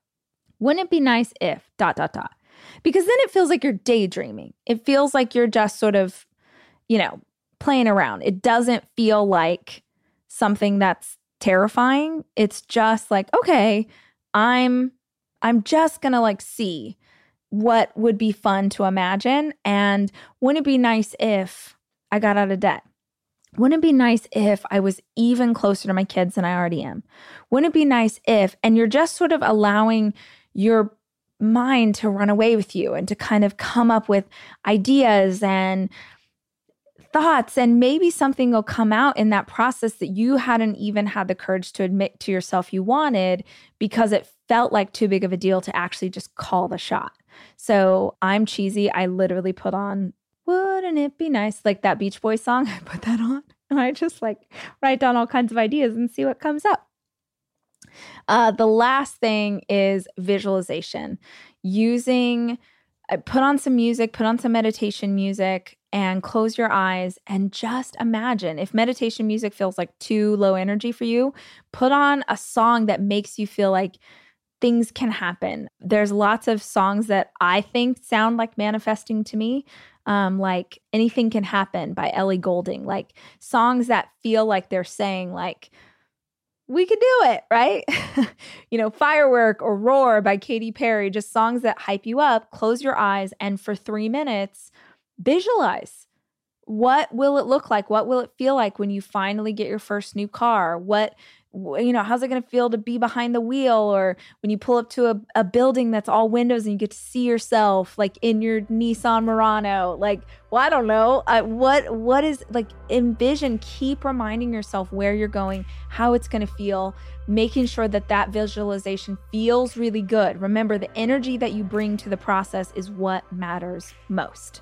Wouldn't it be nice if, dot, dot, dot. Because then it feels like you're daydreaming. It feels like you're just sort of, you know, playing around. It doesn't feel like something that's terrifying. It's just like, okay, I'm I'm just going to like see what would be fun to imagine. And wouldn't it be nice if I got out of debt? Wouldn't it be nice if I was even closer to my kids than I already am? Wouldn't it be nice if, and you're just sort of allowing your mind to run away with you and to kind of come up with ideas and thoughts and maybe something will come out in that process that you hadn't even had the courage to admit to yourself you wanted because it felt like too big of a deal to actually just call the shot. So I'm cheesy. I literally put on Wouldn't It Be Nice? Like that Beach Boy song. <laughs> I put that on and I just like write down all kinds of ideas and see what comes up. Uh, the last thing is visualization. Using, uh, put on some music, put on some meditation music, and close your eyes and just imagine if meditation music feels like too low energy for you, put on a song that makes you feel like things can happen. There's lots of songs that I think sound like manifesting to me. Um, like anything can happen by Ellie Goulding, like songs that feel like they're saying, like, we could do it, right? <laughs> you know, Firework or Roar by Katy Perry, just songs that hype you up. Close your eyes and for three minutes, visualize. What will it look like? What will it feel like when you finally get your first new car? What you know, how's it going to feel to be behind the wheel or when you pull up to a, a building that's all windows and you get to see yourself like in your Nissan Murano? Like, well, I don't know. Uh, what, what is like envision, keep reminding yourself where you're going, how it's going to feel, making sure that that visualization feels really good. Remember, the energy that you bring to the process is what matters most.